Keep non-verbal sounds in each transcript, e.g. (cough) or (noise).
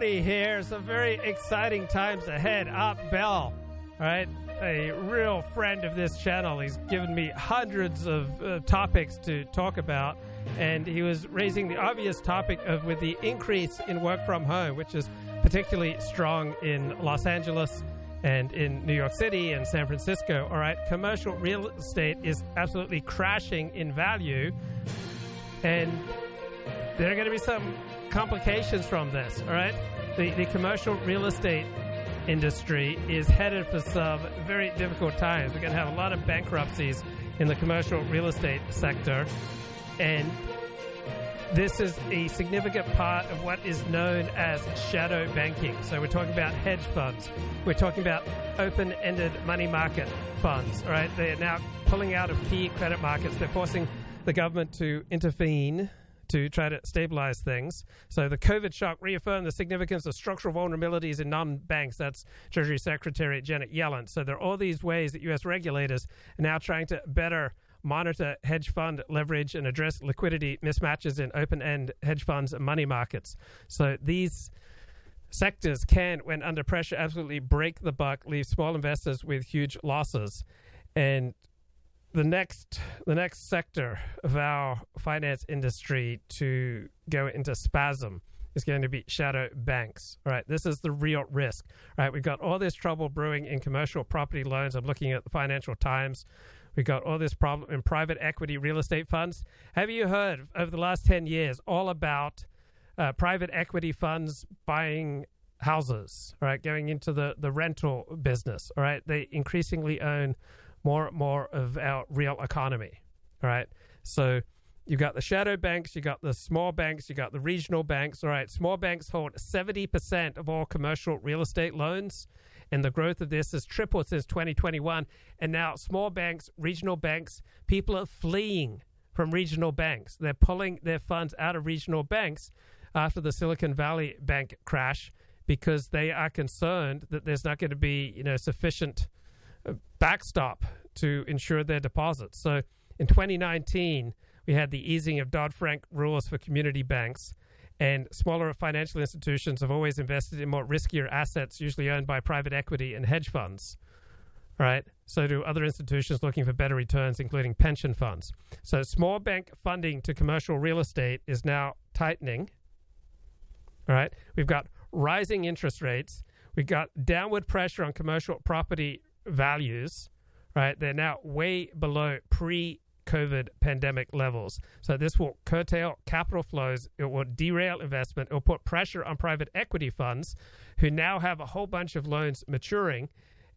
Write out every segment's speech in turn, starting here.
G'day, mate. 40 here. Some very exciting times ahead. Art Bell, right? A real friend of this channel. He's given me hundreds of uh, topics to talk about, and he was raising the obvious topic of with the increase in work from home, which is particularly strong in Los Angeles and in New York City and San Francisco. All right, commercial real estate is absolutely crashing in value, and there are going to be some complications from this. All right, the the commercial real estate industry is headed for some very difficult times. We're going to have a lot of bankruptcies in the commercial real estate sector, and this is a significant part of what is known as shadow banking. So we're talking about hedge funds. We're talking about open-ended money market funds. All right, they are now pulling out of key credit markets. They're forcing the government to intervene to try to stabilize things. So the COVID shock reaffirmed the significance of structural vulnerabilities in non-banks. That's Treasury Secretary Janet Yellen. So there are all these ways that U.S. regulators are now trying to better monitor hedge fund leverage and address liquidity mismatches in open-end hedge funds and money markets. So these sectors can, when under pressure, absolutely break the buck, leave small investors with huge losses. And the next the next sector of our finance industry to go into spasm is going to be shadow banks. All right, this is the real risk. All right, we've got all this trouble brewing in commercial property loans. I'm looking at the Financial Times. We've got all this problem in private equity real estate funds. Have you heard over the last 10 years all about uh, private equity funds buying houses, all right, going into the, the rental business, all right? They increasingly own more and more of our real economy, right? So you've got the shadow banks, you got the small banks, you got the regional banks, all right? Small banks hold 70% of all commercial real estate loans and the growth of this has tripled since 2021. And now, small banks, regional banks, people are fleeing from regional banks. They're pulling their funds out of regional banks after the Silicon Valley Bank crash because they are concerned that there's not going to be, you know, sufficient backstop to ensure their deposits. So, in 2019, we had the easing of Dodd Frank rules for community banks. And smaller financial institutions have always invested in more riskier assets, usually owned by private equity and hedge funds. Right? So do other institutions looking for better returns, including pension funds. So small bank funding to commercial real estate is now tightening. All right. We've got rising interest rates. We've got downward pressure on commercial property values. Right. They're now way below pre COVID pandemic levels. So this will curtail capital flows. It will derail investment. It will put pressure on private equity funds who now have a whole bunch of loans maturing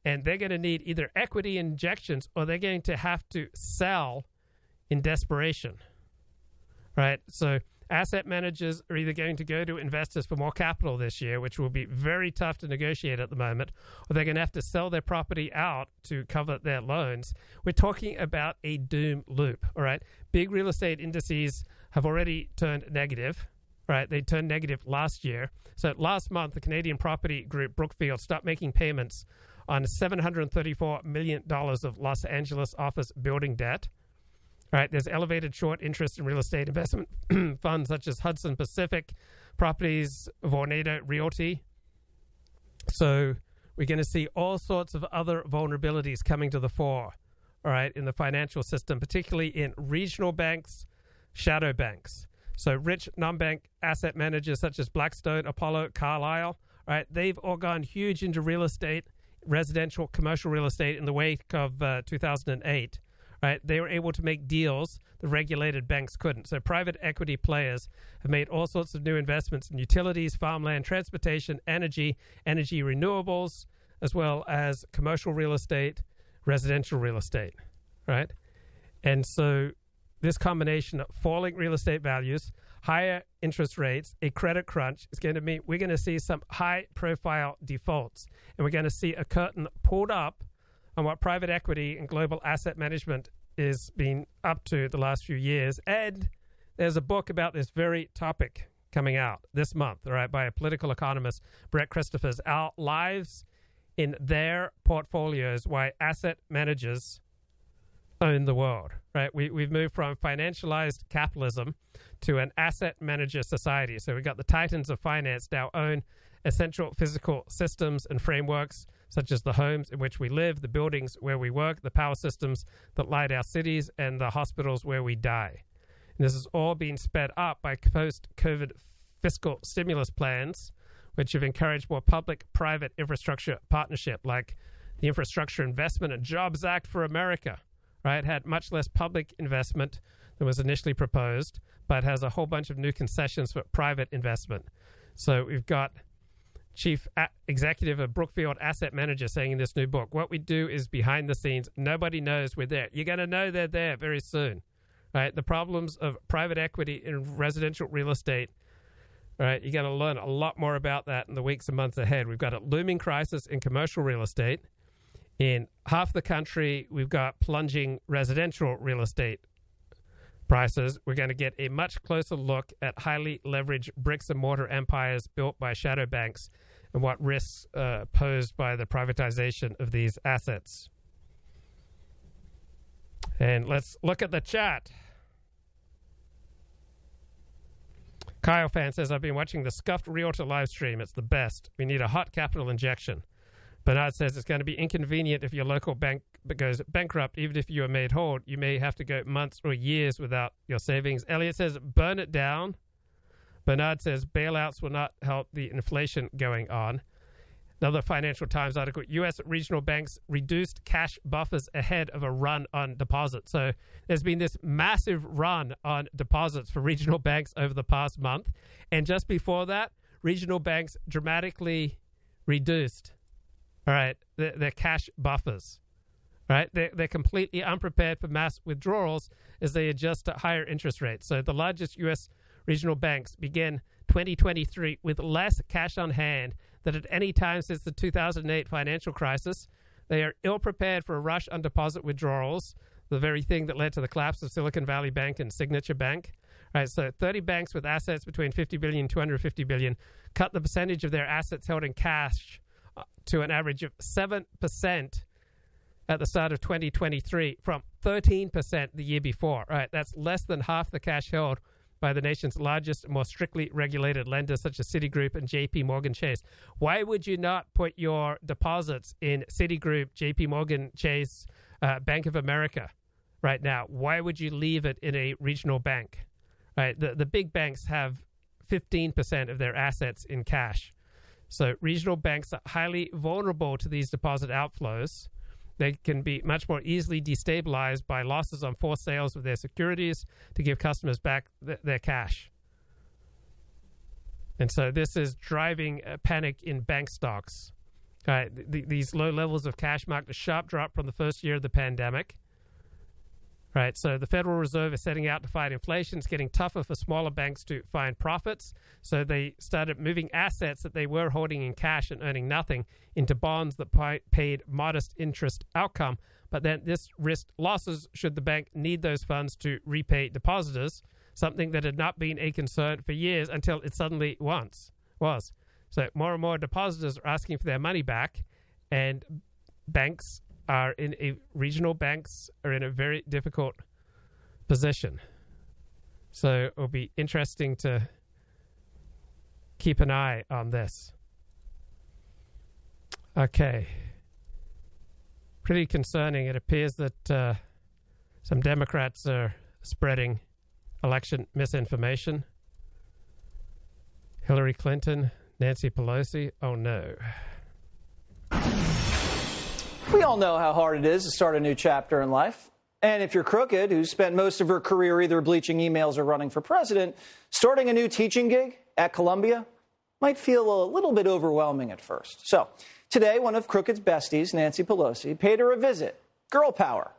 and they're going to need either equity injections or they're going to have to sell in desperation. Right? So asset managers are either going to go to investors for more capital this year, which will be very tough to negotiate at the moment, or they're going to have to sell their property out to cover their loans. We're talking about a doom loop, all right? Big real estate indices have already turned negative, right? They turned negative last year. So last month, the Canadian property group Brookfield stopped making payments on $734 million of Los Angeles office building debt. Right, there's elevated short interest in real estate investment (clears throat) funds such as Hudson Pacific Properties, Vornado Realty. So we're going to see all sorts of other vulnerabilities coming to the fore, all right, in the financial system, particularly in regional banks, shadow banks. So rich non-bank asset managers such as Blackstone, Apollo, Carlyle, right, they've all gone huge into real estate, residential, commercial real estate in the wake of uh, 2008 right? They were able to make deals the regulated banks couldn't. So private equity players have made all sorts of new investments in utilities, farmland, transportation, energy, energy renewables, as well as commercial real estate, residential real estate, right? And so this combination of falling real estate values, higher interest rates, a credit crunch is going to mean we're going to see some high profile defaults. And we're going to see a curtain pulled up on what private equity and global asset management is being up to the last few years. And there's a book about this very topic coming out this month, right, by a political economist, Brett Christophers. Our lives in their portfolios, why asset managers own the world, right? We, we've moved from financialized capitalism to an asset manager society. So we've got the titans of finance now own essential physical systems and frameworks, such as the homes in which we live, the buildings where we work, the power systems that light our cities, and the hospitals where we die. And this is all being sped up by post COVID fiscal stimulus plans, which have encouraged more public private infrastructure partnership, like the Infrastructure Investment and Jobs Act for America, right? Had much less public investment than was initially proposed, but has a whole bunch of new concessions for private investment. So we've got chief executive of Brookfield Asset Manager saying in this new book, what we do is behind the scenes. Nobody knows we're there. You're going to know they're there very soon. Right? The problems of private equity in residential real estate. Right? You're going to learn a lot more about that in the weeks and months ahead. We've got a looming crisis in commercial real estate. In half the country, we've got plunging residential real estate prices. We're going to get a much closer look at highly leveraged bricks and mortar empires built by shadow banks and what risks uh, posed by the privatization of these assets. And let's look at the chat. Kyle fan says, I've been watching the Scuffed Realtor live stream. It's the best. We need a hot capital injection. Bernard says it's going to be inconvenient if your local bank goes bankrupt. Even if you are made whole, you may have to go months or years without your savings. Elliot says burn it down. Bernard says bailouts will not help the inflation going on. Another Financial Times article U.S. regional banks reduced cash buffers ahead of a run on deposits. So there's been this massive run on deposits for regional banks over the past month. And just before that, regional banks dramatically reduced all right, their, their cash buffers. Right, they're, they're completely unprepared for mass withdrawals as they adjust to higher interest rates. So the largest U.S. regional banks begin 2023 with less cash on hand than at any time since the 2008 financial crisis. They are ill prepared for a rush on deposit withdrawals, the very thing that led to the collapse of Silicon Valley Bank and Signature Bank. Right, so 30 banks with assets between 50 billion and 250 billion cut the percentage of their assets held in cash to an average of 7% at the start of 2023 from 13% the year before. Right, that's less than half the cash held by the nation's largest more strictly regulated lenders such as Citigroup and JP Morgan Chase. Why would you not put your deposits in Citigroup, JP Morgan Chase, uh, Bank of America right now? Why would you leave it in a regional bank? Right, the the big banks have 15% of their assets in cash. So regional banks are highly vulnerable to these deposit outflows. They can be much more easily destabilized by losses on forced sales of their securities to give customers back th- their cash. And so this is driving a panic in bank stocks. Th- these low levels of cash marked a sharp drop from the first year of the pandemic. Right, so the Federal Reserve is setting out to fight inflation. It's getting tougher for smaller banks to find profits. So they started moving assets that they were holding in cash and earning nothing into bonds that paid modest interest outcome. But then this risked losses should the bank need those funds to repay depositors, something that had not been a concern for years until it suddenly once was. So more and more depositors are asking for their money back, and banks are in a regional banks are in a very difficult position. So it'll be interesting to keep an eye on this. Okay. Pretty concerning. It appears that uh, some Democrats are spreading election misinformation. Hillary Clinton, Nancy Pelosi, oh no. We all know how hard it is to start a new chapter in life. And if you're crooked, who spent most of her career either bleaching emails or running for president, starting a new teaching gig at Columbia might feel a little bit overwhelming at first. So, today, one of Crooked's besties, Nancy Pelosi, paid her a visit, girl power,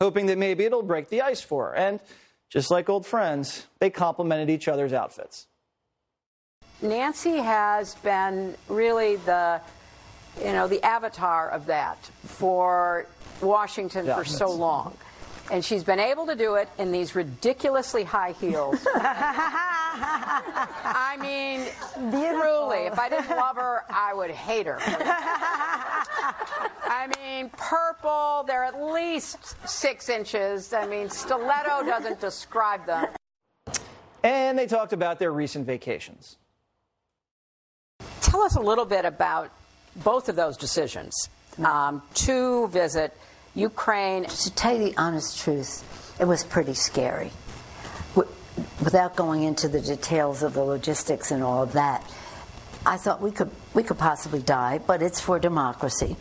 hoping that maybe it'll break the ice for her. And just like old friends, they complimented each other's outfits. Nancy has been really the you know, the avatar of that for Washington yeah, for so long. And she's been able to do it in these ridiculously high heels. (laughs) I mean, Beautiful. truly, if I didn't love her, I would hate her. I mean, purple, they're at least six inches. I mean, stiletto doesn't describe them. And they talked about their recent vacations. Tell us a little bit about both of those decisions um, to visit Ukraine. To tell you the honest truth, it was pretty scary. Without going into the details of the logistics and all of that, I thought we could we could possibly die, but it's for democracy.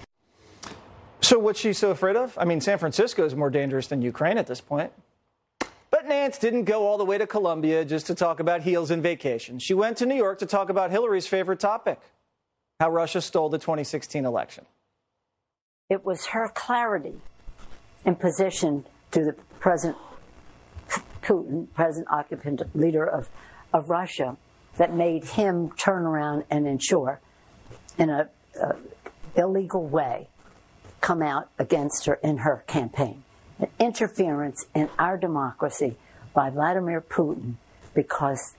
So what's she so afraid of? I mean, San Francisco is more dangerous than Ukraine at this point. But Nance didn't go all the way to Columbia just to talk about heels and vacations. She went to New York to talk about Hillary's favorite topic how Russia stole the 2016 election. It was her clarity and position to the President Putin, President occupant leader of, of Russia, that made him turn around and ensure in a, illegal way come out against her in her campaign. An interference in our democracy by Vladimir Putin because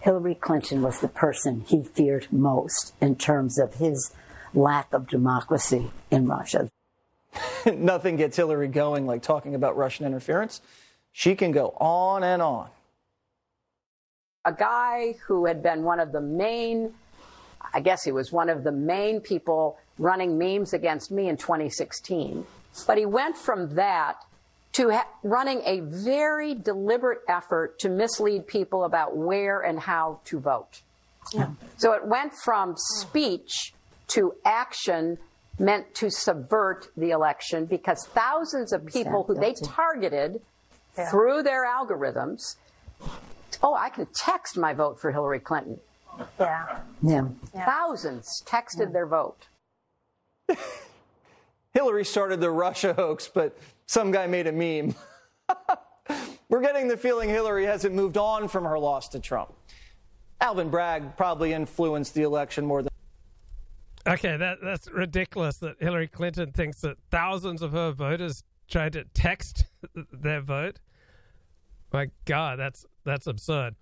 Hillary Clinton was the person he feared most in terms of his lack of democracy in Russia. (laughs) Nothing gets Hillary going like talking about Russian interference. She can go on and on. A guy who had been one of the main, I guess he was one of the main people running memes against me in 2016. But he went from that to ha- running a very deliberate effort to mislead people about where and how to vote. Yeah. So it went from speech to action meant to subvert the election because thousands of people who they targeted yeah. through their algorithms. Oh, I can text my vote for Hillary Clinton. Yeah. Yeah. Thousands texted yeah. their vote. (laughs) Hillary started the Russia hoax, but some guy made a meme. (laughs) We're getting the feeling Hillary hasn't moved on from her loss to Trump. Alvin Bragg probably influenced the election more than. Okay, that, that's ridiculous that Hillary Clinton thinks that thousands of her voters tried to text (laughs) their vote. My God, that's that's absurd.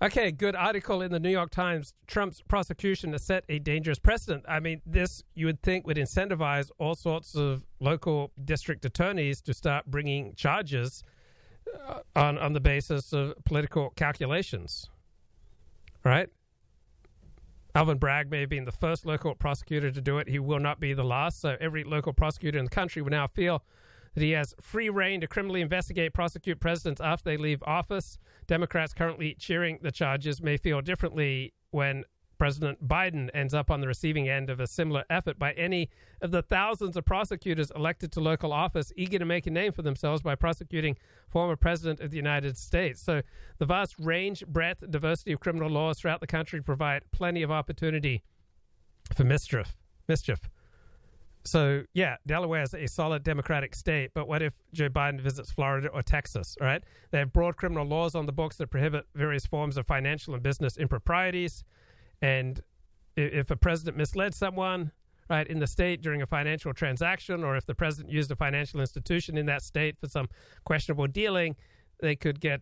Okay, good article in the New York Times. Trump's prosecution has set a dangerous precedent. I mean, this you would think would incentivize all sorts of local district attorneys to start bringing charges uh, on on the basis of political calculations. Right? Alvin Bragg may have been the first local prosecutor to do it. He will not be the last. So every local prosecutor in the country will now feel that he has free reign to criminally investigate, prosecute presidents after they leave office. Democrats currently cheering the charges may feel differently when President Biden ends up on the receiving end of a similar effort by any of the thousands of prosecutors elected to local office eager to make a name for themselves by prosecuting former president of the United States. So the vast range, breadth, diversity of criminal laws throughout the country provide plenty of opportunity for mischief. Mischief. So yeah, Delaware is a solid Democratic state, but what if Joe Biden visits Florida or Texas? Right? They have broad criminal laws on the books that prohibit various forms of financial and business improprieties, and if a president misled someone, right, in the state during a financial transaction, or if the president used a financial institution in that state for some questionable dealing, they could get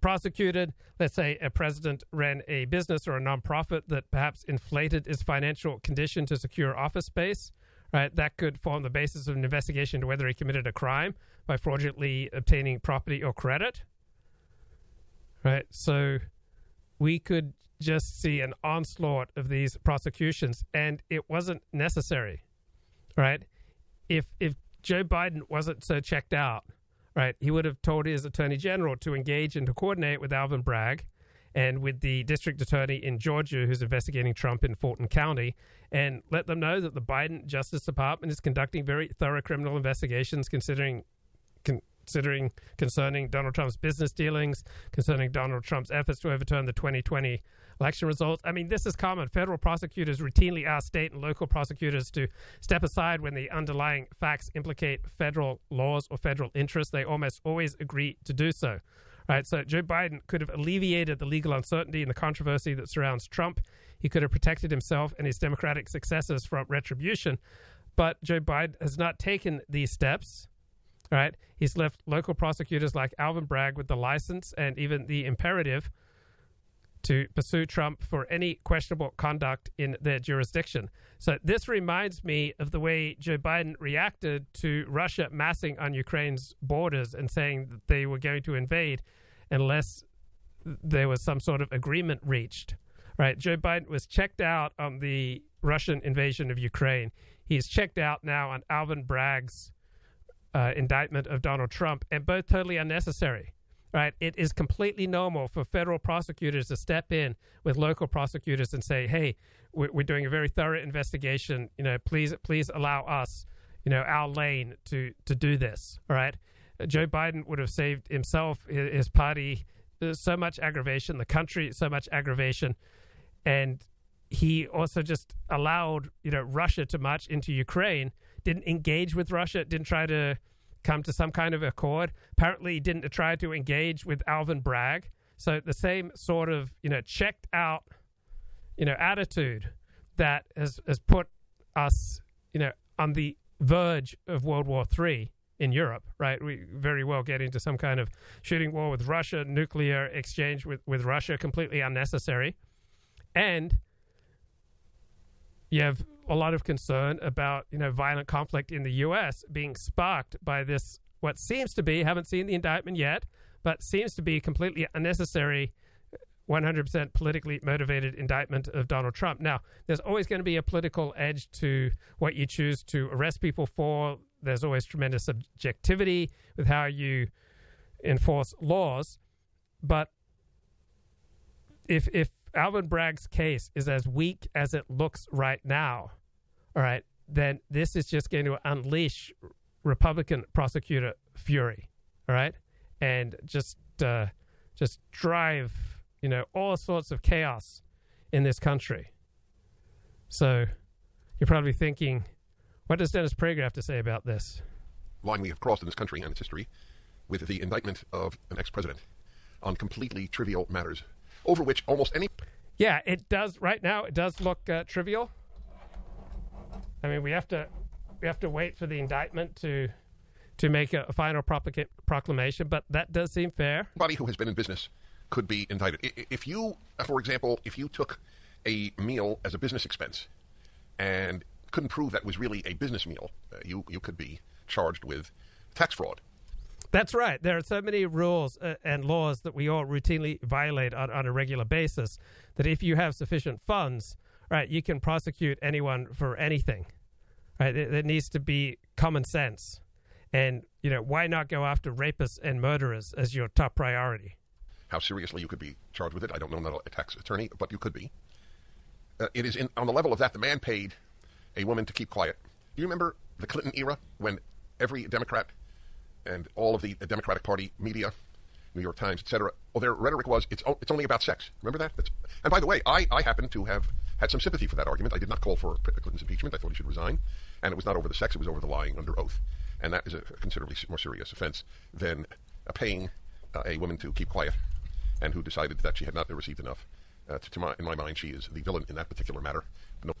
prosecuted. Let's say a president ran a business or a nonprofit that perhaps inflated its financial condition to secure office space right? That could form the basis of an investigation to whether he committed a crime by fraudulently obtaining property or credit, right? So we could just see an onslaught of these prosecutions, and it wasn't necessary, right? If if Joe Biden wasn't so checked out, right, he would have told his attorney general to engage and to coordinate with Alvin Bragg and with the district attorney in Georgia who's investigating Trump in Fulton County and let them know that the Biden Justice Department is conducting very thorough criminal investigations considering considering concerning Donald Trump's business dealings, concerning Donald Trump's efforts to overturn the 2020 election results. I mean, this is common. Federal prosecutors routinely ask state and local prosecutors to step aside when the underlying facts implicate federal laws or federal interests. They almost always agree to do so. Right, so Joe Biden could have alleviated the legal uncertainty and the controversy that surrounds Trump. He could have protected himself and his Democratic successors from retribution. But Joe Biden has not taken these steps. Right, he's left local prosecutors like Alvin Bragg with the license and even the imperative to pursue Trump for any questionable conduct in their jurisdiction. So this reminds me of the way Joe Biden reacted to Russia massing on Ukraine's borders and saying that they were going to invade unless there was some sort of agreement reached. Right? Joe Biden was checked out on the Russian invasion of Ukraine. He's checked out now on Alvin Bragg's uh, indictment of Donald Trump, and both totally unnecessary right? It is completely normal for federal prosecutors to step in with local prosecutors and say, "Hey, we're, doing a very thorough investigation. You know, please, please allow us, you know, our lane to to do this." All right. Uh, Joe Biden would have saved himself, his party, uh, so much aggravation, the country so much aggravation, and he also just allowed you know Russia to march into Ukraine. Didn't engage with Russia. Didn't try to come to some kind of accord. Apparently, he didn't try to engage with Alvin Bragg. So the same sort of you know checked out you know attitude that has has put us you know on the verge of World War Three in Europe, right? We very well get into some kind of shooting war with Russia, nuclear exchange with, with Russia, completely unnecessary. And you have a lot of concern about you know violent conflict in the U.S. being sparked by this what seems to be haven't seen the indictment yet, but seems to be completely unnecessary. 100% politically motivated indictment of Donald Trump. Now, there's always going to be a political edge to what you choose to arrest people for. There's always tremendous subjectivity with how you enforce laws. But if if Alvin Bragg's case is as weak as it looks right now, all right, then this is just going to unleash Republican prosecutor fury, all right, and just uh, just drive you know all sorts of chaos in this country. So you're probably thinking, what does Dennis Prager have to say about this? Line we have crossed in this country and its history with the indictment of an ex-president on completely trivial matters over which almost any. Yeah, it does. Right now, it does look uh, trivial. I mean, we have to we have to wait for the indictment to to make a, final proclamation, but that does seem fair. Anybody who has been in business could be indicted. If you, for example, if you took a meal as a business expense and couldn't prove that was really a business meal, uh, you you could be charged with tax fraud. That's right. There are so many rules uh, and laws that we all routinely violate on, on a regular basis that if you have sufficient funds, right, you can prosecute anyone for anything. Right? There, there needs to be common sense. And, you know, why not go after rapists and murderers as your top priority? How seriously you could be charged with it, I don't know. I'm not a tax attorney, but you could be. Uh, it is in, on the level of that. The man paid a woman to keep quiet. Do you remember the Clinton era when every Democrat and all of the, Democratic Party media, New York Times, etc. Well, their rhetoric was it's it's only about sex. Remember that? It's, and by the way, I, I happen to have had some sympathy for that argument. I did not call for Clinton's impeachment. I thought he should resign, and it was not over the sex; it was over the lying under oath, and that is a considerably more serious offense than paying uh, a woman to keep quiet, and who decided that she had not received enough. Uh, to, to my, in my mind, she is the villain in that particular matter. No.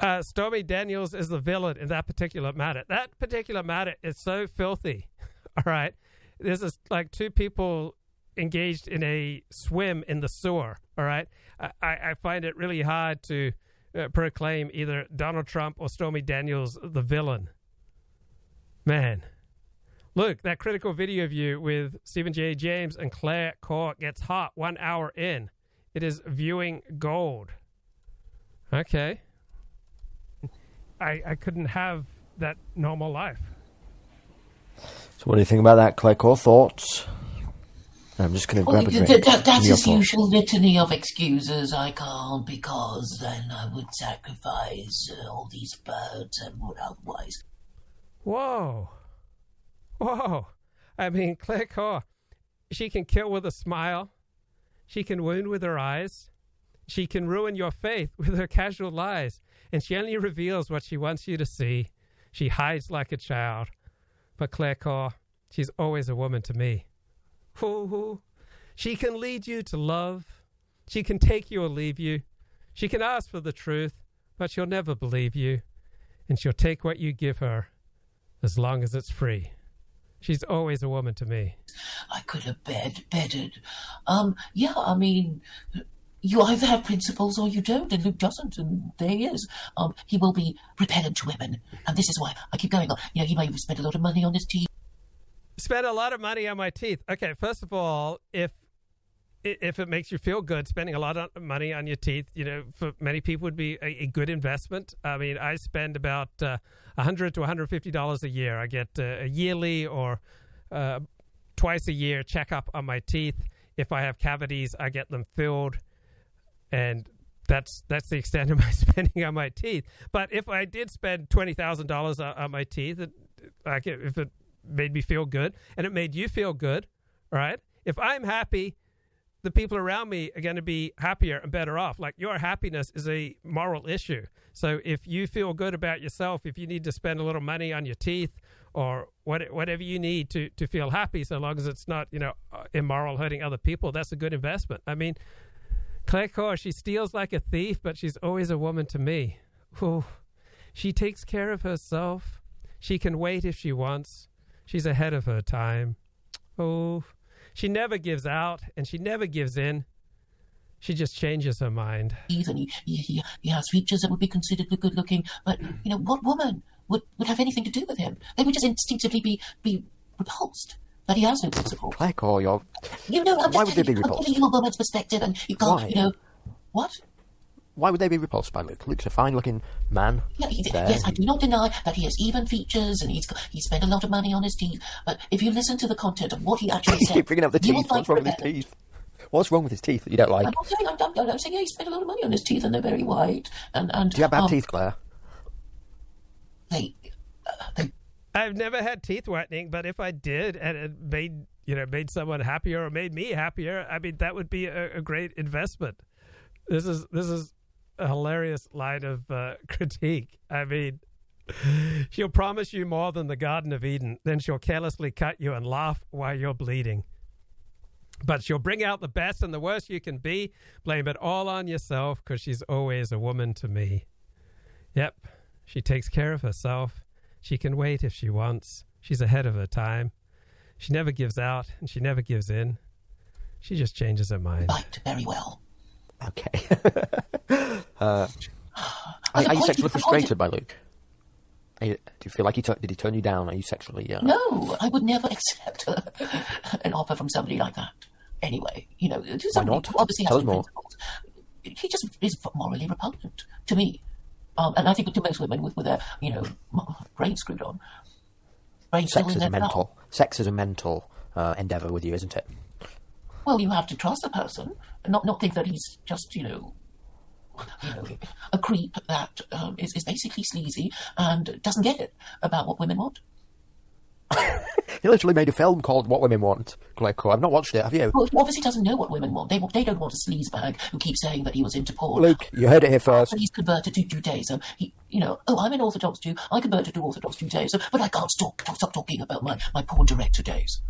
Uh, Stormy Daniels is the villain in that particular matter. That particular matter is so filthy (laughs) (laughs) all right. This is like two people engaged in a swim in the sewer. All right. I, I find it really hard to uh, proclaim either Donald Trump or Stormy Daniels the villain. Man. Look, that critical video of you with Stephen J. James and Claire Khaw gets hot one hour in. It is viewing gold. Okay. I, I couldn't have that normal life. So, what do you think about that, Click or thoughts? I'm just going to grab well, a drink. That, that's his usual litany of excuses. I can't because then I would sacrifice uh, all these birds and would otherwise. Whoa. Whoa. I mean, Claire Khaw, she can kill with a smile. She can wound with her eyes. She can ruin your faith with her casual lies. And she only reveals what she wants you to see. She hides like a child. But Claire Khaw, she's always a woman to me. Ooh, she can lead you to love. She can take you or leave you. She can ask for the truth, but she'll never believe you. And she'll take what you give her as long as it's free. She's always a woman to me. I could have bed bedded. Um, yeah, I mean, you either have principles or you don't, and Luke doesn't, and there he is. Um, he will be repellent to women, and this is why I keep going on. You know, he may have spent a lot of money on his teeth. Spend a lot of money on my teeth. Okay, first of all, if if it makes you feel good, spending a lot of money on your teeth, you know, for many people would be a, a good investment. I mean, I spend about uh, 100 to 150 dollars a year. I get uh, a yearly or uh, twice a year checkup on my teeth. If I have cavities, I get them filled, and that's that's the extent of my (laughs) spending on my teeth. But if I did spend twenty thousand dollars on my teeth, it, like if it made me feel good and it made you feel good, right? If I'm happy the people around me are going to be happier and better off. Like your happiness is a moral issue. So if you feel good about yourself, if you need to spend a little money on your teeth or what, whatever you need to, to feel happy, so long as it's not, you know, uh, immoral, hurting other people, that's a good investment. I mean, Claire she steals like a thief, but she's always a woman to me. Ooh, she takes care of herself. She can wait if she wants. She's ahead of her time. Oh, she never gives out and she never gives in. She just changes her mind. Even he has features that would be considered good looking, but you know what woman would, would have anything to do with him? They would just instinctively be be repulsed. But he has no principle. Claire Khaw, you're. You know, I'm Why just would they be I'm repulsed? giving you a woman's perspective, and you can't, Why? you know, what? Why would they be repulsed by Luke? Luke's a fine-looking man. Yeah, he, yes, I do not deny that he has even features and he's he spent a lot of money on his teeth. But if you listen to the content of what he (laughs) actually said, keep bringing up the teeth. What's wrong with his teeth? What's wrong with his teeth that you don't like? I'm not saying I'm, I'm, I'm saying yeah, he spent a lot of money on his teeth and they're very white. And and Do you have bad um, teeth, Claire? They, uh, they I've never had teeth whitening, but if I did and it made you know made someone happier or made me happier, I mean that would be a, a great investment. This is this is a hilarious line of uh, (laughs) critique. I mean, (laughs) she'll promise you more than the Garden of Eden, then she'll carelessly cut you and laugh while you're bleeding. But she'll bring out the best and the worst you can be. Blame it all on yourself because she's always a woman to me. Yep, she takes care of herself. She can wait if she wants. She's ahead of her time. She never gives out and she never gives in. She just changes her mind. bite very well. Okay. (laughs) uh, are, are you sexually frustrated by Luke? You, do you feel like he tu- did he turn you down? Are you sexually? Uh, No, I would never (laughs) accept uh, an offer from somebody like that. Anyway, you know, to somebody not? who obviously Tell has us more. He just is morally repugnant to me. Um, and I think to most women with, with their, you know, brain screwed on. Brain Sex is a mental. Sex is a mental uh, endeavor with you, isn't it? Well, you have to trust the person, and not not think that he's just you know, you know, a creep that um, is is basically sleazy and doesn't get it about what women want. (laughs) He literally made a film called What Women Want. Khaw. I've not watched it. Have you? Well, he obviously doesn't know what women want. They they don't want a sleazebag who keeps saying that he was into porn. Luke, you heard it here first. But he's converted to Judaism. He, you know, oh, I'm an Orthodox Jew. I converted to Orthodox Judaism, but I can't stop stop talking about my my porn director days.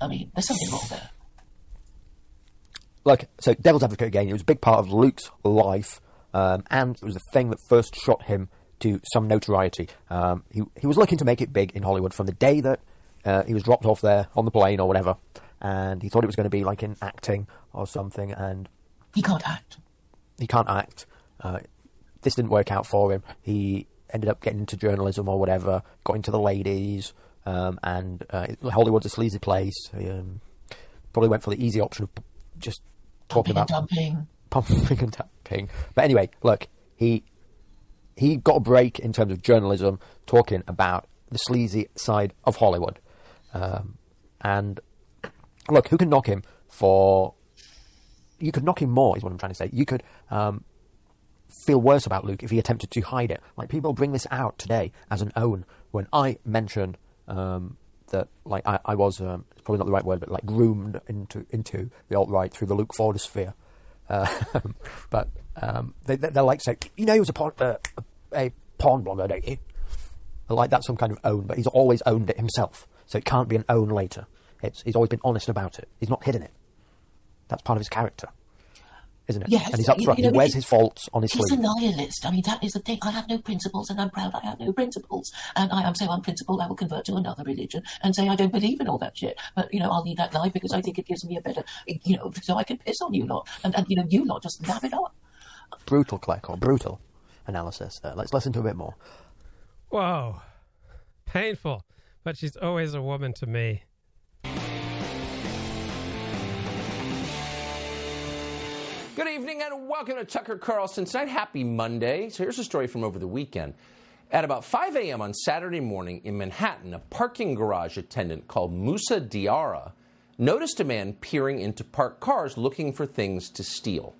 I mean, there's something wrong there. Look, so Devil's Advocate again, it was a big part of Luke's life, um, and it was the thing that first shot him to some notoriety. Um, he, he was looking to make it big in Hollywood from the day that uh, he was dropped off there on the plane or whatever, and he thought it was going to be like in acting or something, and He can't act. he can't act. Uh, this didn't work out for him. He ended up getting into journalism or whatever, got into the ladies, um, and uh, Hollywood's a sleazy place. He, um, probably went for the easy option of just talking Pumping and about dumping. (laughs) pumping and dumping. But anyway, look, he he got a break in terms of journalism, talking about the sleazy side of Hollywood. Um, and look, who can knock him for? You could knock him more, is what I'm trying to say. You could um, feel worse about Luke if he attempted to hide it. Like people bring this out today as an own. When I mention um, that, like I, I was um, it's probably not the right word, but like groomed into into the alt right through the Luke Ford sphere. Uh, (laughs) but um, they, they- they're like saying, you know, he was a porn, uh, a don't you? Like that's some kind of own, but he's always owned it himself, so it can't be an own later. It's, he's always been honest about it. He's not hidden it. That's part of his character. isn't it? Yes, and he's up you- know, he wears his faults on his He's a nihilist. I mean, that is the thing. I have no principles, and I'm proud I have no principles. And I am so unprincipled, I will convert to another religion and say I don't believe in all that shit. But, you know, I'll lead that life because I think it gives me a better, you know, so I can piss on you lot. And, and you know, you lot just lap it up. Brutal, Claire, or brutal analysis there. Let's listen to a bit more. Whoa. Painful. But she's always a woman to me. Good evening and welcome to Tucker Carlson tonight. Happy Monday. So here's a story from over the weekend. At about 5 a.m. on Saturday morning in Manhattan, a parking garage attendant called Musa Diarra noticed a man peering into parked cars looking for things to steal.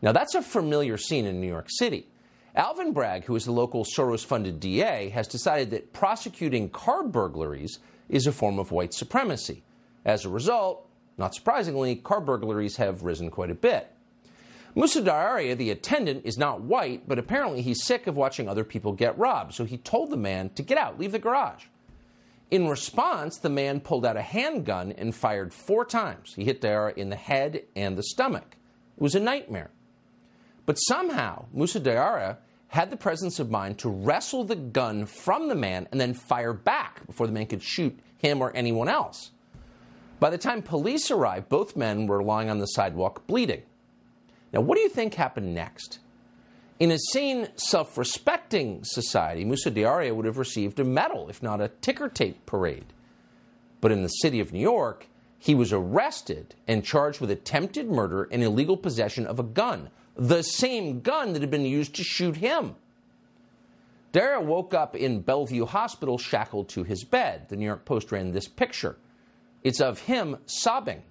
Now that's a familiar scene in New York City. Alvin Bragg, who is the local Soros funded DA, has decided that prosecuting car burglaries is a form of white supremacy. As a result, not surprisingly, car burglaries have risen quite a bit. Musa Diarra, the attendant, is not white, but apparently he's sick of watching other people get robbed, so he told the man to get out, leave the garage. In response, the man pulled out a handgun and fired four times. He hit Diarra in the head and the stomach. It was a nightmare. But somehow, Musa Diarra had the presence of mind to wrestle the gun from the man and then fire back before the man could shoot him or anyone else. By the time police arrived, both men were lying on the sidewalk bleeding. Now, what do you think happened next? In a sane, self respecting society, Musa Diarra would have received a medal, if not a ticker tape parade. But in the city of New York, he was arrested and charged with attempted murder and illegal possession of a gun, the same gun that had been used to shoot him. Diarra woke up in Bellevue Hospital shackled to his bed. The New York Post ran this picture. It's of him sobbing.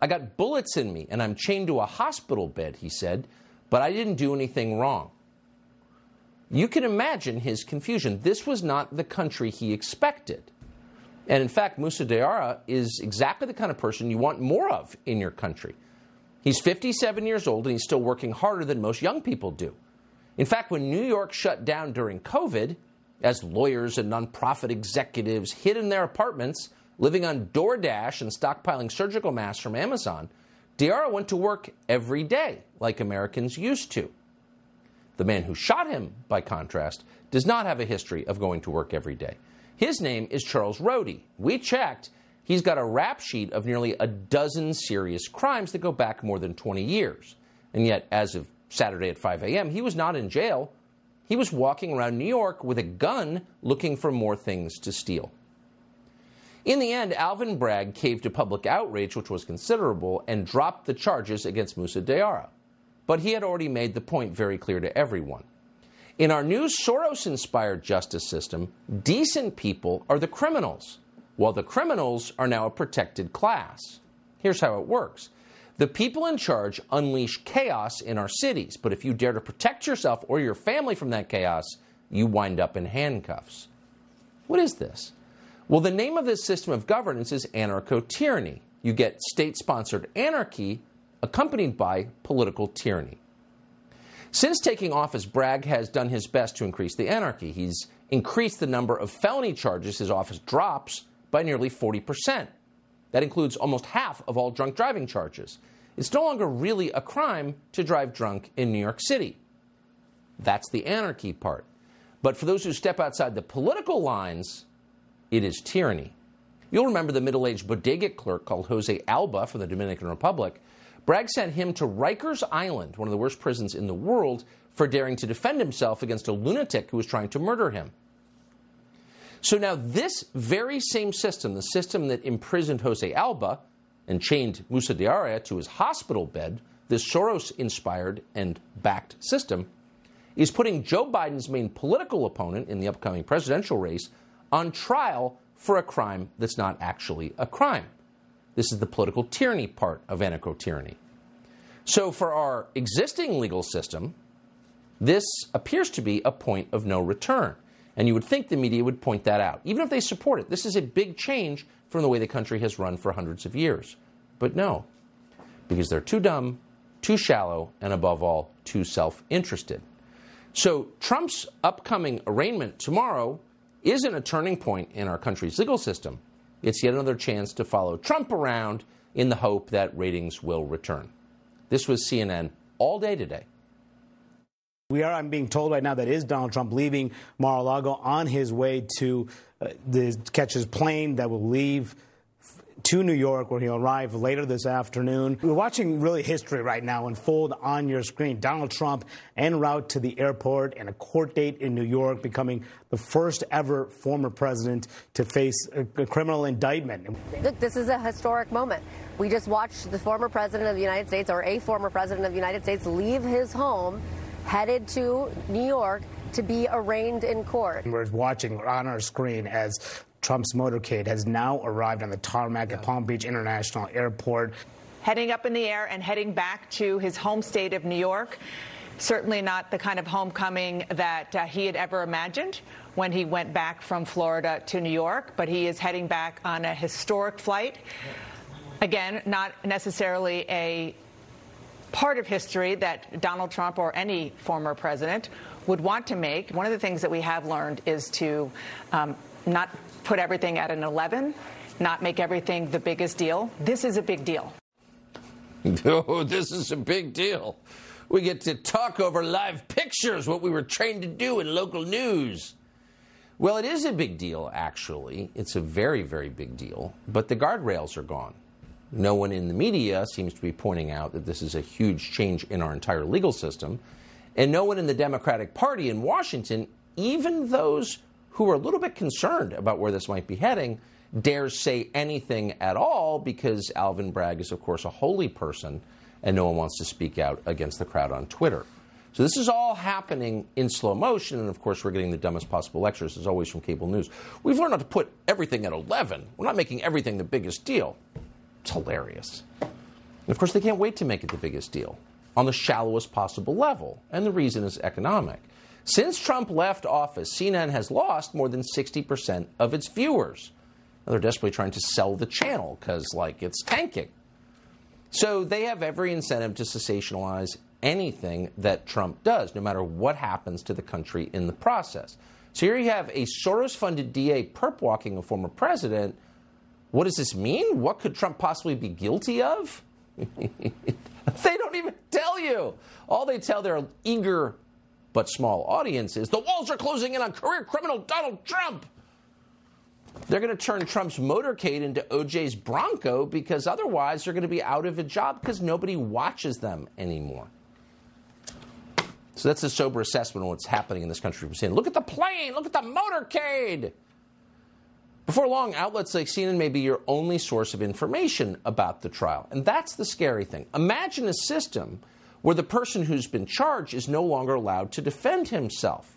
I got bullets in me and I'm chained to a hospital bed, he said, but I didn't do anything wrong. You can imagine his confusion. This was not the country he expected. And in fact, Musa Diarra is exactly the kind of person you want more of in your country. He's 57 years old and he's still working harder than most young people do. In fact, when New York shut down during COVID, as lawyers and nonprofit executives hid in their apartments, living on DoorDash and stockpiling surgical masks from Amazon, Diarra went to work every day, like Americans used to. The man who shot him, by contrast, does not have a history of going to work every day. His name is Charles Rody. We checked. He's got a rap sheet of nearly a dozen serious crimes that go back more than 20 years. And yet, as of Saturday at 5 a.m., he was not in jail. He was walking around New York with a gun looking for more things to steal. In the end, Alvin Bragg caved to public outrage, which was considerable, and dropped the charges against Musa Diarra. But he had already made the point very clear to everyone. In our new Soros inspired justice system, decent people are the criminals, while the criminals are now a protected class. Here's how it works the people in charge unleash chaos in our cities, but if you dare to protect yourself or your family from that chaos, you wind up in handcuffs. What is this? Well, the name of this system of governance is anarcho tyranny. You get state sponsored anarchy accompanied by political tyranny. Since taking office, Bragg has done his best to increase the anarchy. He's increased the number of felony charges his office drops by nearly 40%. That includes almost half of all drunk driving charges. It's no longer really a crime to drive drunk in New York City. That's the anarchy part. But for those who step outside the political lines, it is tyranny. You'll remember the middle aged bodega clerk called Jose Alba from the Dominican Republic. Bragg sent him to Rikers Island, one of the worst prisons in the world, for daring to defend himself against a lunatic who was trying to murder him. So now, this very same system, the system that imprisoned Jose Alba and chained Musa Diarra to his hospital bed, this Soros inspired and backed system, is putting Joe Biden's main political opponent in the upcoming presidential race on trial for a crime that's not actually a crime. This is the political tyranny part of anarcho tyranny. So, for our existing legal system, this appears to be a point of no return. And you would think the media would point that out. Even if they support it, this is a big change from the way the country has run for hundreds of years. But no, because they're too dumb, too shallow, and above all, too self interested. So, Trump's upcoming arraignment tomorrow isn't a turning point in our country's legal system. It's yet another chance to follow Trump around in the hope that ratings will return. This was CNN all day today. We are, I'm being told right now, that is Donald Trump leaving Mar a Lago on his way to uh, the, catch his plane that will leave to New York, where he'll arrive later this afternoon. We're watching really history right now unfold on your screen. Donald Trump en route to the airport and a court date in New York, becoming the first ever former president to face a, a criminal indictment. Look, this is a historic moment. We just watched the former president of the United States, or a former president of the United States, leave his home headed to New York to be arraigned in court. We're watching on our screen as Trump's motorcade has now arrived on the tarmac yeah. at Palm Beach International Airport. Heading up in the air and heading back to his home state of New York. Certainly not the kind of homecoming that uh, he had ever imagined when he went back from Florida to New York, but he is heading back on a historic flight. Again, not necessarily a part of history that Donald Trump or any former president would want to make. One of the things that we have learned is to um, not put everything at an 11, not make everything the biggest deal. This is a big deal. (laughs) Oh, this is a big deal. We get to talk over live pictures, what we were trained to do in local news. Well, it is a big deal, actually. It's a very, very big deal. But the guardrails are gone. No one in the media seems to be pointing out that this is a huge change in our entire legal system. And no one in the Democratic Party in Washington, even those who are a little bit concerned about where this might be heading, dares say anything at all because Alvin Bragg is, of course, a holy person and no one wants to speak out against the crowd on Twitter. So this is all happening in slow motion, and of course, we're getting the dumbest possible lectures, as always, from cable news. We've learned not to put everything at 11. We're not making everything the biggest deal. It's hilarious. And of course, they can't wait to make it the biggest deal on the shallowest possible level, and the reason is economic. Since Trump left office, CNN has lost more than 60% of its viewers. Now they're desperately trying to sell the channel because, like, it's tanking. So they have every incentive to sensationalize anything that Trump does, no matter what happens to the country in the process. So here you have a Soros funded DA perp walking a former president what does this mean? What could Trump possibly be guilty of? (laughs) they don't even tell you. All they tell their eager but small audience is the walls are closing in on career criminal Donald Trump. They're going to turn Trump's motorcade into OJ's Bronco because otherwise they're going to be out of a job because nobody watches them anymore. So that's a sober assessment of what's happening in this country. We're look at the plane, look at the motorcade. Before long, outlets like CNN may be your only source of information about the trial. And that's the scary thing. Imagine a system where the person who's been charged is no longer allowed to defend himself.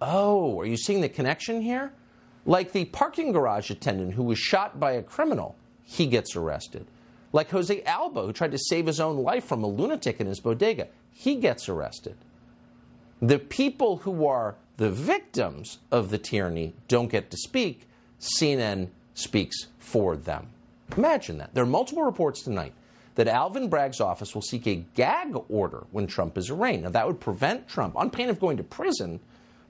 Oh, are you seeing the connection here? Like the parking garage attendant who was shot by a criminal, he gets arrested. Like Jose Alba, who tried to save his own life from a lunatic in his bodega, he gets arrested. The people who are the victims of the tyranny don't get to speak CNN speaks for them. Imagine that. There are multiple reports tonight that Alvin Bragg's office will seek a gag order when Trump is arraigned. Now, that would prevent Trump, on pain of going to prison,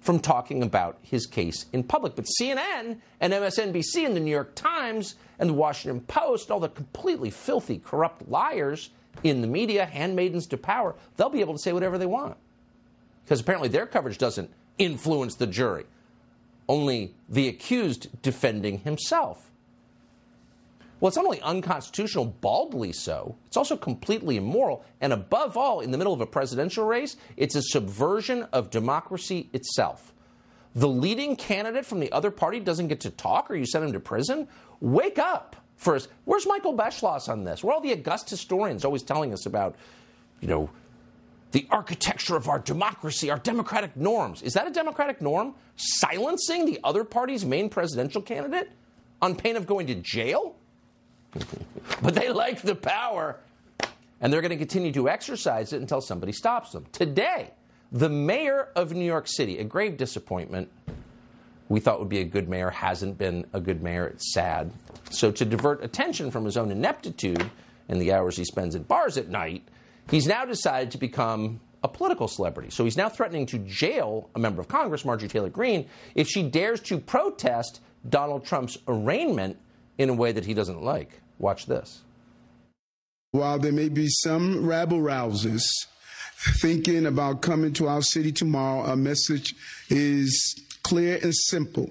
from talking about his case in public. But CNN and MSNBC and the New York Times and the Washington Post, all the completely filthy, corrupt liars in the media, handmaidens to power, they'll be able to say whatever they want. Because apparently their coverage doesn't influence the jury only the accused defending himself. Well, it's not only unconstitutional, baldly so, it's also completely immoral. And above all, in the middle of a presidential race, it's a subversion of democracy itself. The leading candidate from the other party doesn't get to talk, or you send him to prison? Wake up first. Where's Michael Beschloss on this? Where are all the august historians always telling us about, you know, the architecture of our democracy, our democratic norms. Is that a democratic norm? Silencing the other party's main presidential candidate on pain of going to jail? (laughs) but they like the power, and they're going to continue to exercise it until somebody stops them. Today, the mayor of New York City, a grave disappointment. We thought would be a good mayor, hasn't been a good mayor. It's sad. So, to divert attention from his own ineptitude and the hours he spends at bars at night, He's now decided to become a political celebrity. So he's now threatening to jail a member of Congress, Marjorie Taylor Greene, if she dares to protest Donald Trump's arraignment in a way that he doesn't like. Watch this. While there may be some rabble rousers thinking about coming to our city tomorrow, our message is clear and simple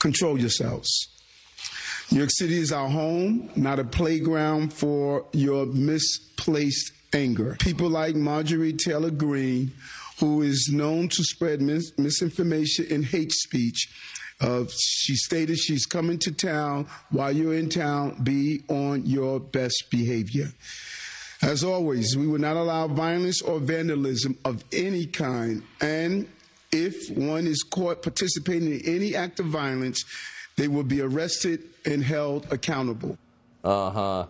control yourselves. New York City is our home, not a playground for your misplaced anger. People like Marjorie Taylor Greene, who is known to spread mis- misinformation and hate speech, uh, she stated she's coming to town. While you're in town, be on your best behavior. As always, we will not allow violence or vandalism of any kind. And if one is caught participating in any act of violence, they will be arrested and held accountable. Uh huh.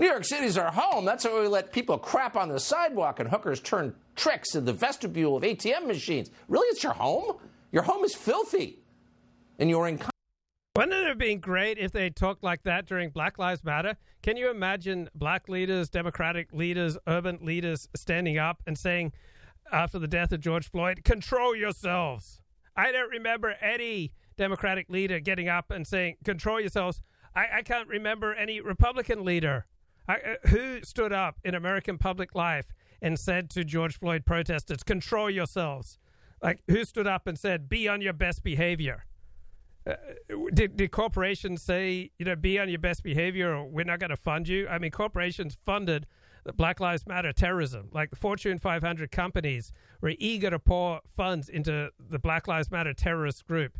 New York City's our home. That's why we let people crap on the sidewalk and hookers turn tricks in the vestibule of ATM machines. Really, it's your home? Your home is filthy. And you're in. Wouldn't it have been great if they talked like that during Black Lives Matter? Can you imagine black leaders, Democratic leaders, urban leaders standing up and saying, after the death of George Floyd, control yourselves? I don't remember any Democratic leader getting up and saying, control yourselves. I, I can't remember any Republican leader I, uh, who stood up in American public life and said to George Floyd protesters, control yourselves. Like, who stood up and said, be on your best behavior? Uh, did, did corporations say, you know, be on your best behavior or we're not going to fund you? I mean, corporations funded the Black Lives Matter terrorism. Like the Fortune 500 companies were eager to pour funds into the Black Lives Matter terrorist group.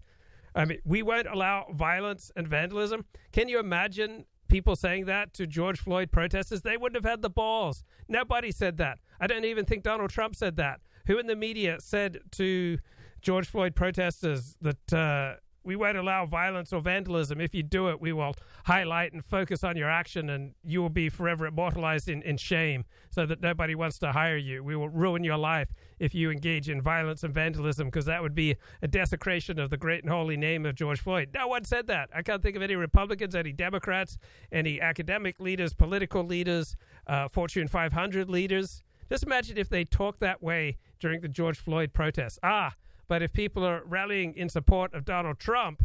I mean, we won't allow violence and vandalism. Can you imagine people saying that to George Floyd protesters? They wouldn't have had the balls. Nobody said that. I don't even think Donald Trump said that. Who in the media said to George Floyd protesters that uh, we won't allow violence or vandalism. If you do it, we will highlight and focus on your action, and you will be forever immortalized in, in shame so that nobody wants to hire you. We will ruin your life if you engage in violence and vandalism because that would be a desecration of the great and holy name of George Floyd. No one said that. I can't think of any Republicans, any Democrats, any academic leaders, political leaders, uh, Fortune 500 leaders. Just imagine if they talked that way during the George Floyd protests. Ah, but if people are rallying in support of Donald Trump,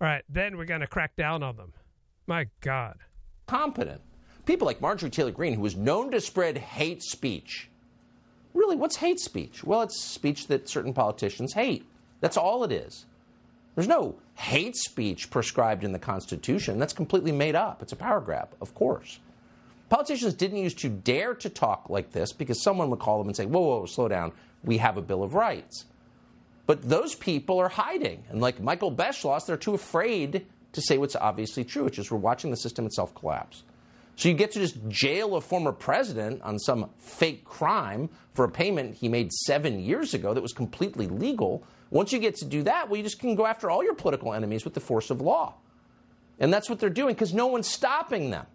all right, then we're going to crack down on them. My God. Competent. People like Marjorie Taylor Greene, who was known to spread hate speech. Really, what's hate speech? Well, it's speech that certain politicians hate. That's all it is. There's no hate speech prescribed in the Constitution. That's completely made up. It's a power grab, of course. Politicians didn't used to dare to talk like this because someone would call them and say, whoa, whoa, slow down. We have a Bill of Rights. But those people are hiding. And like Michael Beschloss, they're too afraid to say what's obviously true, which is we're watching the system itself collapse. So you get to just jail a former president on some fake crime for a payment he made seven years ago that was completely legal. Once you get to do that, well, you just can go after all your political enemies with the force of law. And that's what they're doing because no one's stopping them.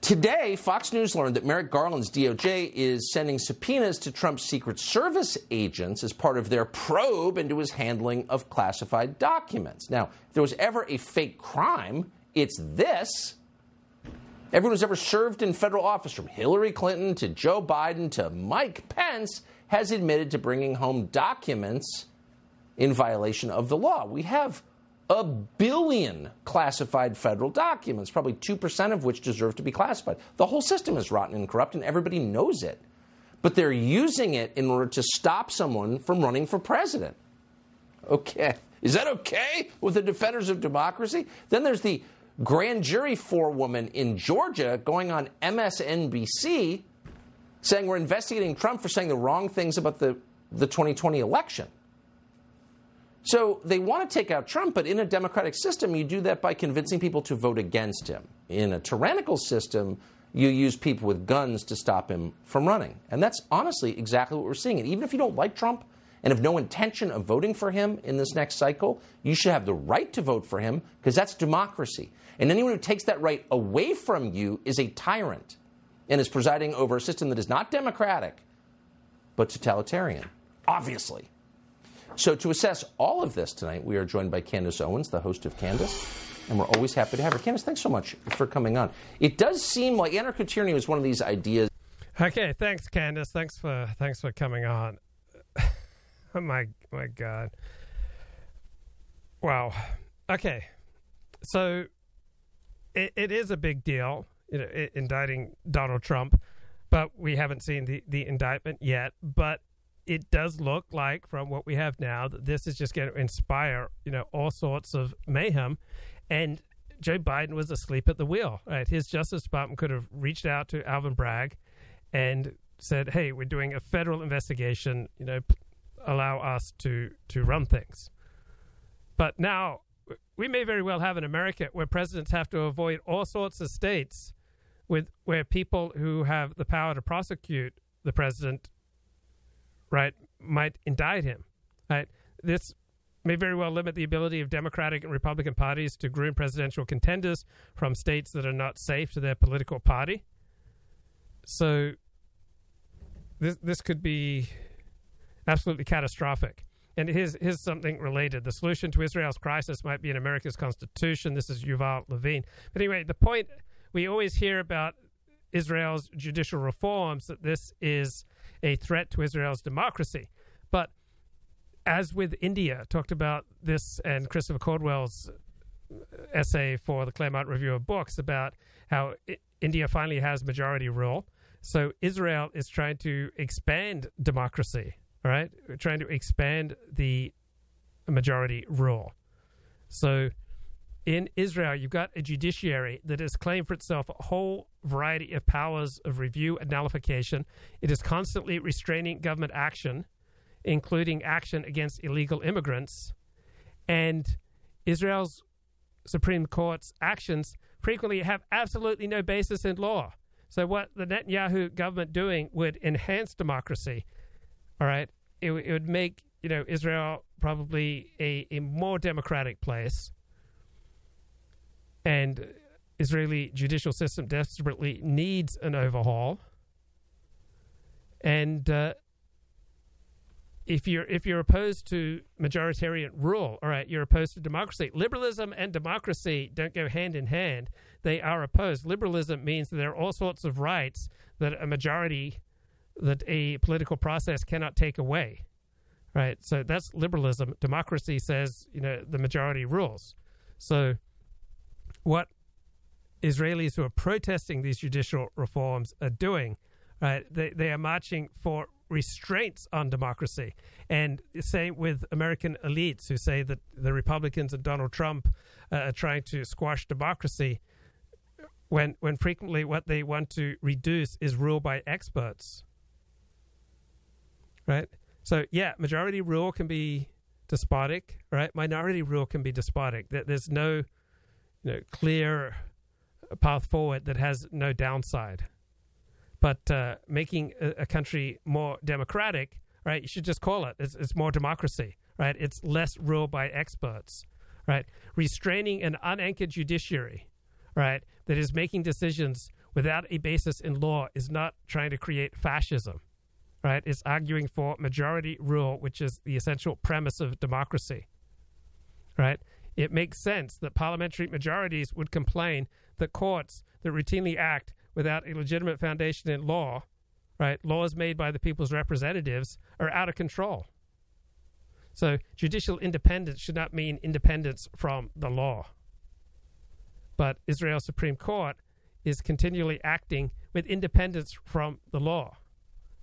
Today, Fox News learned that Merrick Garland's DOJ is sending subpoenas to Trump's Secret Service agents as part of their probe into his handling of classified documents. Now, if there was ever a fake crime, it's this. Everyone who's ever served in federal office, from Hillary Clinton to Joe Biden to Mike Pence, has admitted to bringing home documents in violation of the law. We have a billion classified federal documents, probably 2% of which deserve to be classified. The whole system is rotten and corrupt, and everybody knows it. But they're using it in order to stop someone from running for president. Okay. Is that okay with the defenders of democracy? Then there's the grand jury forewoman in Georgia going on MSNBC saying we're investigating Trump for saying the wrong things about the, the 2020 election. So they want to take out Trump, but in a democratic system, you do that by convincing people to vote against him. In a tyrannical system, you use people with guns to stop him from running. And that's honestly exactly what we're seeing. And even if you don't like Trump and have no intention of voting for him in this next cycle, you should have the right to vote for him because that's democracy. And anyone who takes that right away from you is a tyrant and is presiding over a system that is not democratic, but totalitarian, obviously. So, to assess all of this tonight, we are joined by Candace Owens, the host of Candace, and we're always happy to have her. Candace, thanks so much for coming on. It does seem like anarcho tyranny was one of these ideas. Okay, thanks, Candace. Thanks for thanks for coming on. (laughs) oh my my God. Wow. Okay, so it, it is a big deal. you know, indicting Donald Trump, but we haven't seen the, the indictment yet. But it does look like, from what we have now, that this is just going to inspire, you know, all sorts of mayhem. And Joe Biden was asleep at the wheel. Right, his Justice Department could have reached out to Alvin Bragg and said, "Hey, we're doing a federal investigation. You know, allow us to to run things." But now we may very well have an America where presidents have to avoid all sorts of states with where people who have the power to prosecute the president, right, might indict him. Right, this may very well limit the ability of Democratic and Republican parties to groom presidential contenders from states that are not safe to their political party. So this this could be absolutely catastrophic. And here's here's something related. The solution to Israel's crisis might be in America's constitution. This is Yuval Levin. But anyway, the point we always hear about Israel's judicial reforms that this is a threat to Israel's democracy. But as with India, talked about this and Christopher Caldwell's essay for the Claremont Review of Books about how India finally has majority rule. So Israel is trying to expand democracy, all right? Trying to expand the majority rule. So in Israel, you've got a judiciary that has claimed for itself a whole variety of powers of review and nullification. It is constantly restraining government action, including action against illegal immigrants. And Israel's Supreme Court's actions frequently have absolutely no basis in law. So, what the Netanyahu government doing would enhance democracy. All right, it, it would make you know Israel probably a, a more democratic place, and Israeli judicial system desperately needs an overhaul. And uh, if you're if you're opposed to majoritarian rule, all right, you're opposed to democracy. Liberalism and democracy don't go hand in hand; they are opposed. Liberalism means that there are all sorts of rights that a majority, that a political process cannot take away, right? So that's liberalism. Democracy says you know the majority rules. So what Israelis who are protesting these judicial reforms are doing, right? They they are marching for restraints on democracy, and same with American elites who say that the Republicans and Donald Trump uh, are trying to squash democracy. When when frequently what they want to reduce is rule by experts, right? So yeah, majority rule can be despotic, right? Minority rule can be despotic. There- There's no you know, clear path forward that has no downside. But uh, making a, a country more democratic, right? You should just call it. It's, it's more democracy, right? It's less rule by experts, right? Restraining an unanchored judiciary, right, that is making decisions without a basis in law is not trying to create fascism, right? It's arguing for majority rule, which is the essential premise of democracy, right? It makes sense that parliamentary majorities would complain that courts that routinely act without a legitimate foundation in law, right, laws made by the people's representatives, are out of control. So judicial independence should not mean independence from the law. But Israel's Supreme Court is continually acting with independence from the law.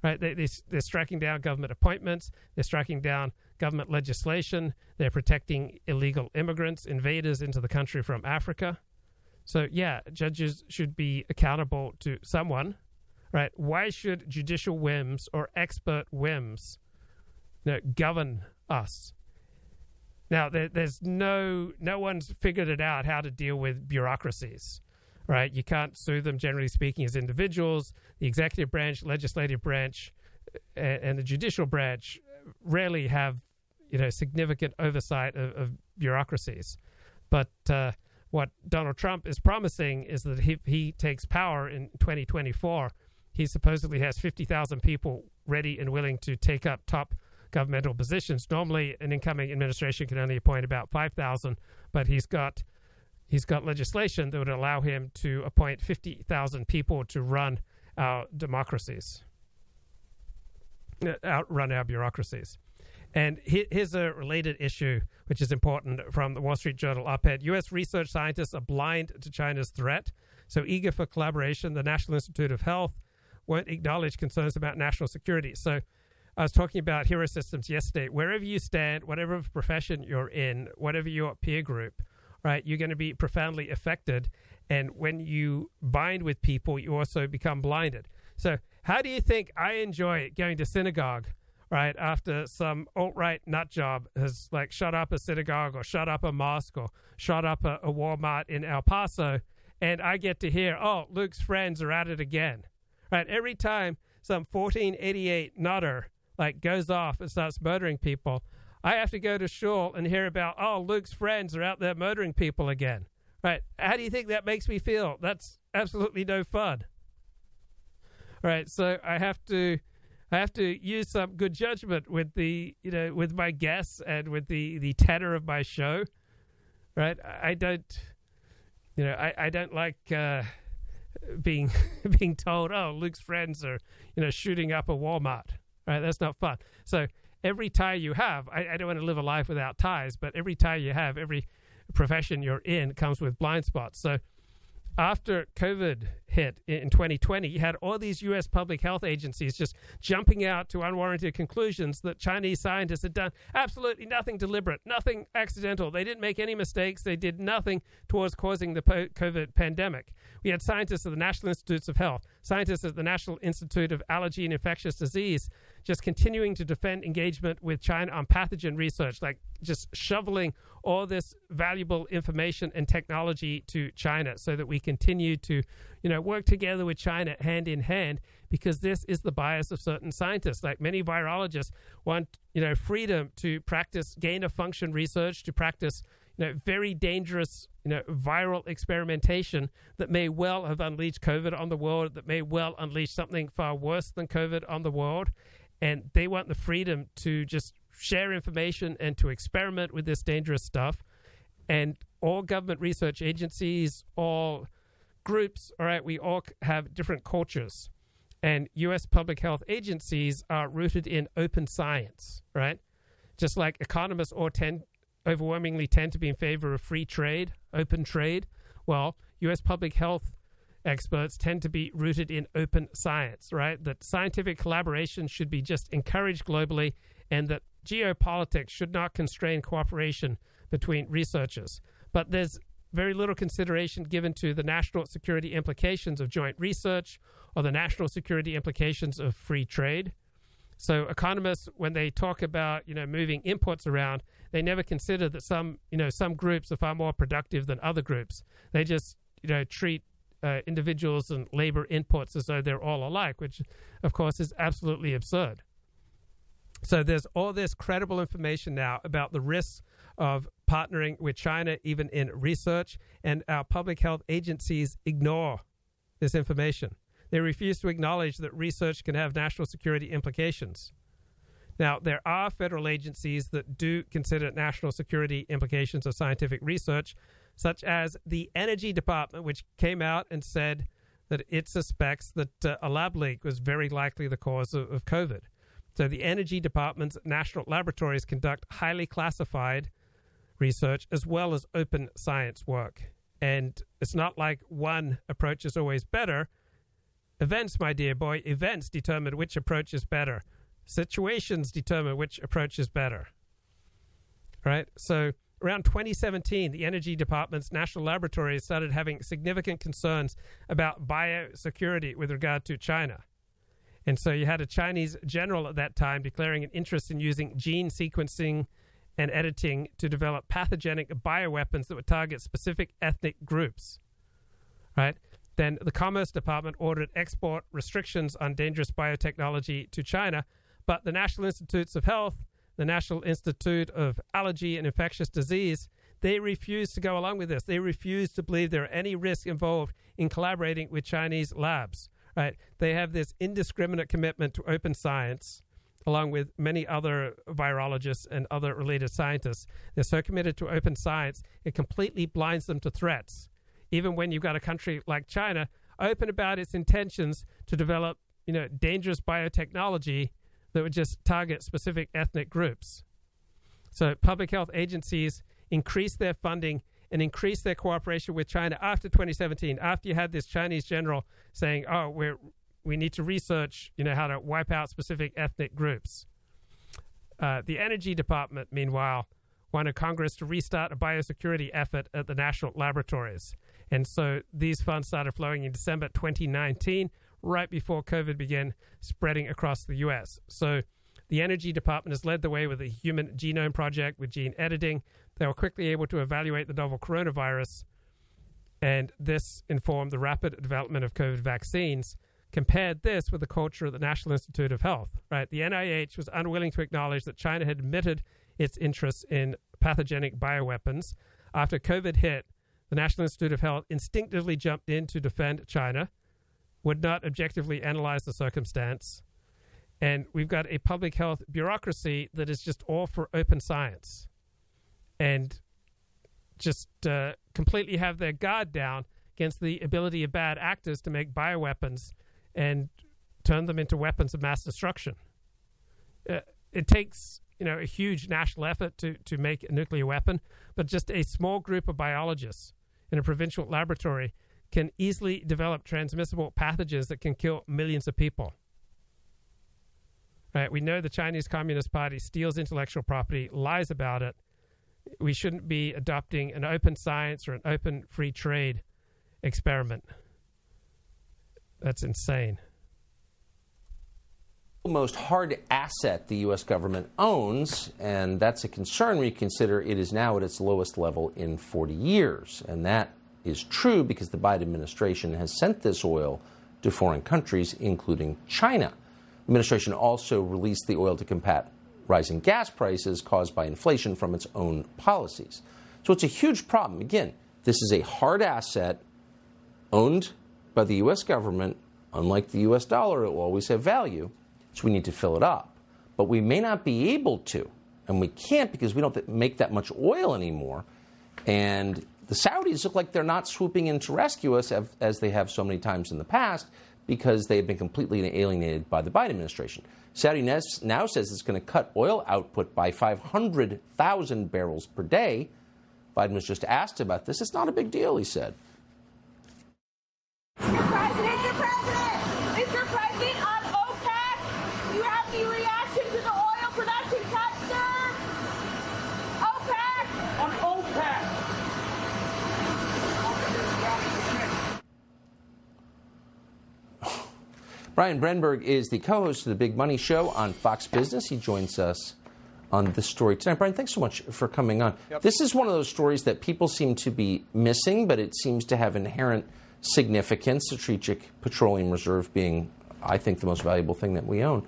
Right? They, they, they're striking down government appointments. They're striking down government legislation. They're protecting illegal immigrants, invaders into the country from Africa. So, yeah, judges should be accountable to someone, right? Why should judicial whims or expert whims you know, govern us? Now, there, there's no no one's figured it out how to deal with bureaucracies, right? You can't sue them, generally speaking, as individuals. The executive branch, legislative branch, and, and the judicial branch rarely have you know significant oversight of, of bureaucracies. But uh, what Donald Trump is promising is that if he takes power in 2024, he supposedly has 50,000 people ready and willing to take up top governmental positions. Normally, an incoming administration can only appoint about 5,000, but he's got he's got legislation that would allow him to appoint 50,000 people to run our democracies, uh, outrun our bureaucracies. And here's a related issue, which is important from the Wall Street Journal op ed. U.S. research scientists are blind to China's threat, so eager for collaboration. The National Institute of Health won't acknowledge concerns about national security. So I was talking about hero systems yesterday. Wherever you stand, whatever profession you're in, whatever your peer group, right, you're going to be profoundly affected. And when you bind with people, you also become blinded. So, how do you think I enjoy going to synagogue, right, after some alt right nut job has like shut up a synagogue or shut up a mosque or shut up a, a Walmart in El Paso? And I get to hear, oh, Luke's friends are at it again. Right? Every time some 1488 nutter like goes off and starts murdering people, I have to go to shul and hear about, oh, Luke's friends are out there murdering people again. Right? How do you think that makes me feel? That's absolutely no fun. Right? So I have to I have to use some good judgment with the you know with my guests and with the the tenor of my show. Right? I don't you know I, I don't like uh, being (laughs) being told, oh, Luke's friends are you know shooting up a Walmart. Right? That's not fun. So every tie you have, I, I don't want to live a life without ties, but every tie you have, every profession you're in comes with blind spots. So after COVID hit in 2020, you had all these U.S. public health agencies just jumping out to unwarranted conclusions that Chinese scientists had done absolutely nothing deliberate, nothing accidental. They didn't make any mistakes. They did nothing towards causing the COVID pandemic. We had scientists at the National Institutes of Health, scientists at the National Institute of Allergy and Infectious Disease, just continuing to defend engagement with China on pathogen research, like just shoveling all this valuable information and technology to China so that we continue to, you know, work together with China hand in hand because this is the bias of certain scientists. Like many virologists want, you know, freedom to practice gain of function research, to practice, you know, very dangerous, you know, viral experimentation that may well have unleashed COVID on the world, that may well unleash something far worse than COVID on the world and they want the freedom to just share information and to experiment with this dangerous stuff. And all government research agencies, all groups, all right, we all have different cultures. And U.S. public health agencies are rooted in open science, right? Just like economists all tend, overwhelmingly tend to be in favor of free trade, open trade. Well, U.S. public health experts tend to be rooted in open science, right? That scientific collaboration should be just encouraged globally and that geopolitics should not constrain cooperation between researchers. But there's very little consideration given to the national security implications of joint research or the national security implications of free trade. So economists, when they talk about you know moving inputs around, they never consider that some you know some groups are far more productive than other groups. They just you know treat uh, individuals and labor inputs as though they're all alike, which, of course, is absolutely absurd. So there's all this credible information now about the risks of partnering with China, even in research, and our public health agencies ignore this information. They refuse to acknowledge that research can have national security implications. Now, there are federal agencies that do consider national security implications of scientific research, such as the Energy Department, which came out and said that it suspects that uh, a lab leak was very likely the cause of, of COVID. So the Energy Department's national laboratories conduct highly classified research as well as open science work. And it's not like one approach is always better. Events, my dear boy, events determine which approach is better. Situations determine which approach is better. Right? So around 2017, the Energy Department's national laboratories started having significant concerns about biosecurity with regard to China. And so you had a Chinese general at that time declaring an interest in using gene sequencing and editing to develop pathogenic bioweapons that would target specific ethnic groups. Right? Then the Commerce Department ordered export restrictions on dangerous biotechnology to China, but the National Institutes of Health the National Institute of Allergy and Infectious Disease, they refuse to go along with this. They refuse to believe there are any risks involved in collaborating with Chinese labs. Right? They have this indiscriminate commitment to open science, along with many other virologists and other related scientists. They're so committed to open science, it completely blinds them to threats. Even when you've got a country like China open about its intentions to develop, you know, dangerous biotechnology that would just target specific ethnic groups. So public health agencies increased their funding and increased their cooperation with China after 2017, after you had this Chinese general saying, "Oh, we're we need to research, you know, how to wipe out specific ethnic groups." Uh, the Energy Department, meanwhile, wanted Congress to restart a biosecurity effort at the national laboratories. And so these funds started flowing in December 2019, right before COVID began spreading across the US. So the Energy Department has led the way with the Human Genome Project with gene editing. They were quickly able to evaluate the novel coronavirus, and this informed the rapid development of COVID vaccines. Compared this with the culture at the National Institute of Health, right? The NIH was unwilling to acknowledge that China had admitted its interest in pathogenic bioweapons. After COVID hit, the National Institute of Health instinctively jumped in to defend China, would not objectively analyze the circumstance, and we've got a public health bureaucracy that is just all for open science and just uh, completely have their guard down against the ability of bad actors to make bioweapons and turn them into weapons of mass destruction. Uh, it takes you know a huge national effort to to make a nuclear weapon, but just a small group of biologists in a provincial laboratory can easily develop transmissible pathogens that can kill millions of people. Right? We know the Chinese Communist Party steals intellectual property, lies about it. We shouldn't be adopting an open science or an open free trade experiment. That's insane. Most hard asset the U.S. government owns, and that's a concern you consider it is now at its lowest level in 40 years. And that is true because the Biden administration has sent this oil to foreign countries, including China The administration also released the oil to combat rising gas prices caused by inflation from its own policies. So it's a huge problem. Again, this is a hard asset owned by the U.S. government. Unlike the U.S. dollar, it will always have value, so we need to fill it up. But we may not be able to, and we can't because we don't make that much oil anymore. And the Saudis look like they're not swooping in to rescue us as they have so many times in the past because they have been completely alienated by the Biden administration. Saudi now says it's going to cut oil output by 500,000 barrels per day. Biden was just asked about this. It's not a big deal, he said. Brian Brenberg is the co host of the Big Money Show on Fox Business. He joins us on this story tonight. Brian, thanks so much for coming on. Yep. This is one of those stories that people seem to be missing, but it seems to have inherent significance. Strategic Petroleum Reserve being, I think, the most valuable thing that we own.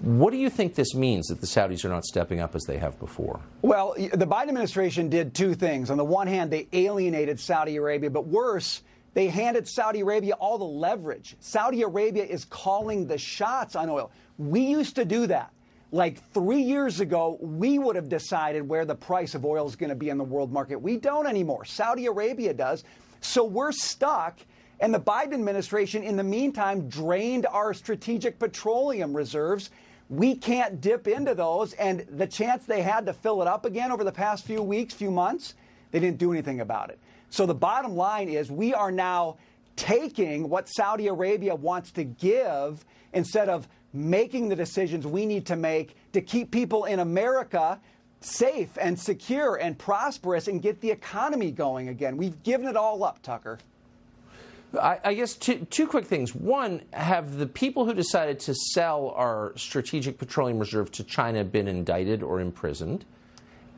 What do you think this means that the Saudis are not stepping up as they have before? Well, the Biden administration did two things. On the one hand, they alienated Saudi Arabia, but worse, they handed Saudi Arabia all the leverage. Saudi Arabia is calling the shots on oil. We used to do that. Like three years ago, we would have decided where the price of oil is going to be in the world market. We don't anymore. Saudi Arabia does. So we're stuck. And the Biden administration, in the meantime, drained our strategic petroleum reserves. We can't dip into those. And the chance they had to fill it up again over the past few weeks, few months, they didn't do anything about it. So the bottom line is we are now taking what Saudi Arabia wants to give instead of making the decisions we need to make to keep people in America safe and secure and prosperous and get the economy going again. We've given it all up, Tucker. I, guess two, two quick things. One, have the people who decided to sell our strategic petroleum reserve to China been indicted or imprisoned?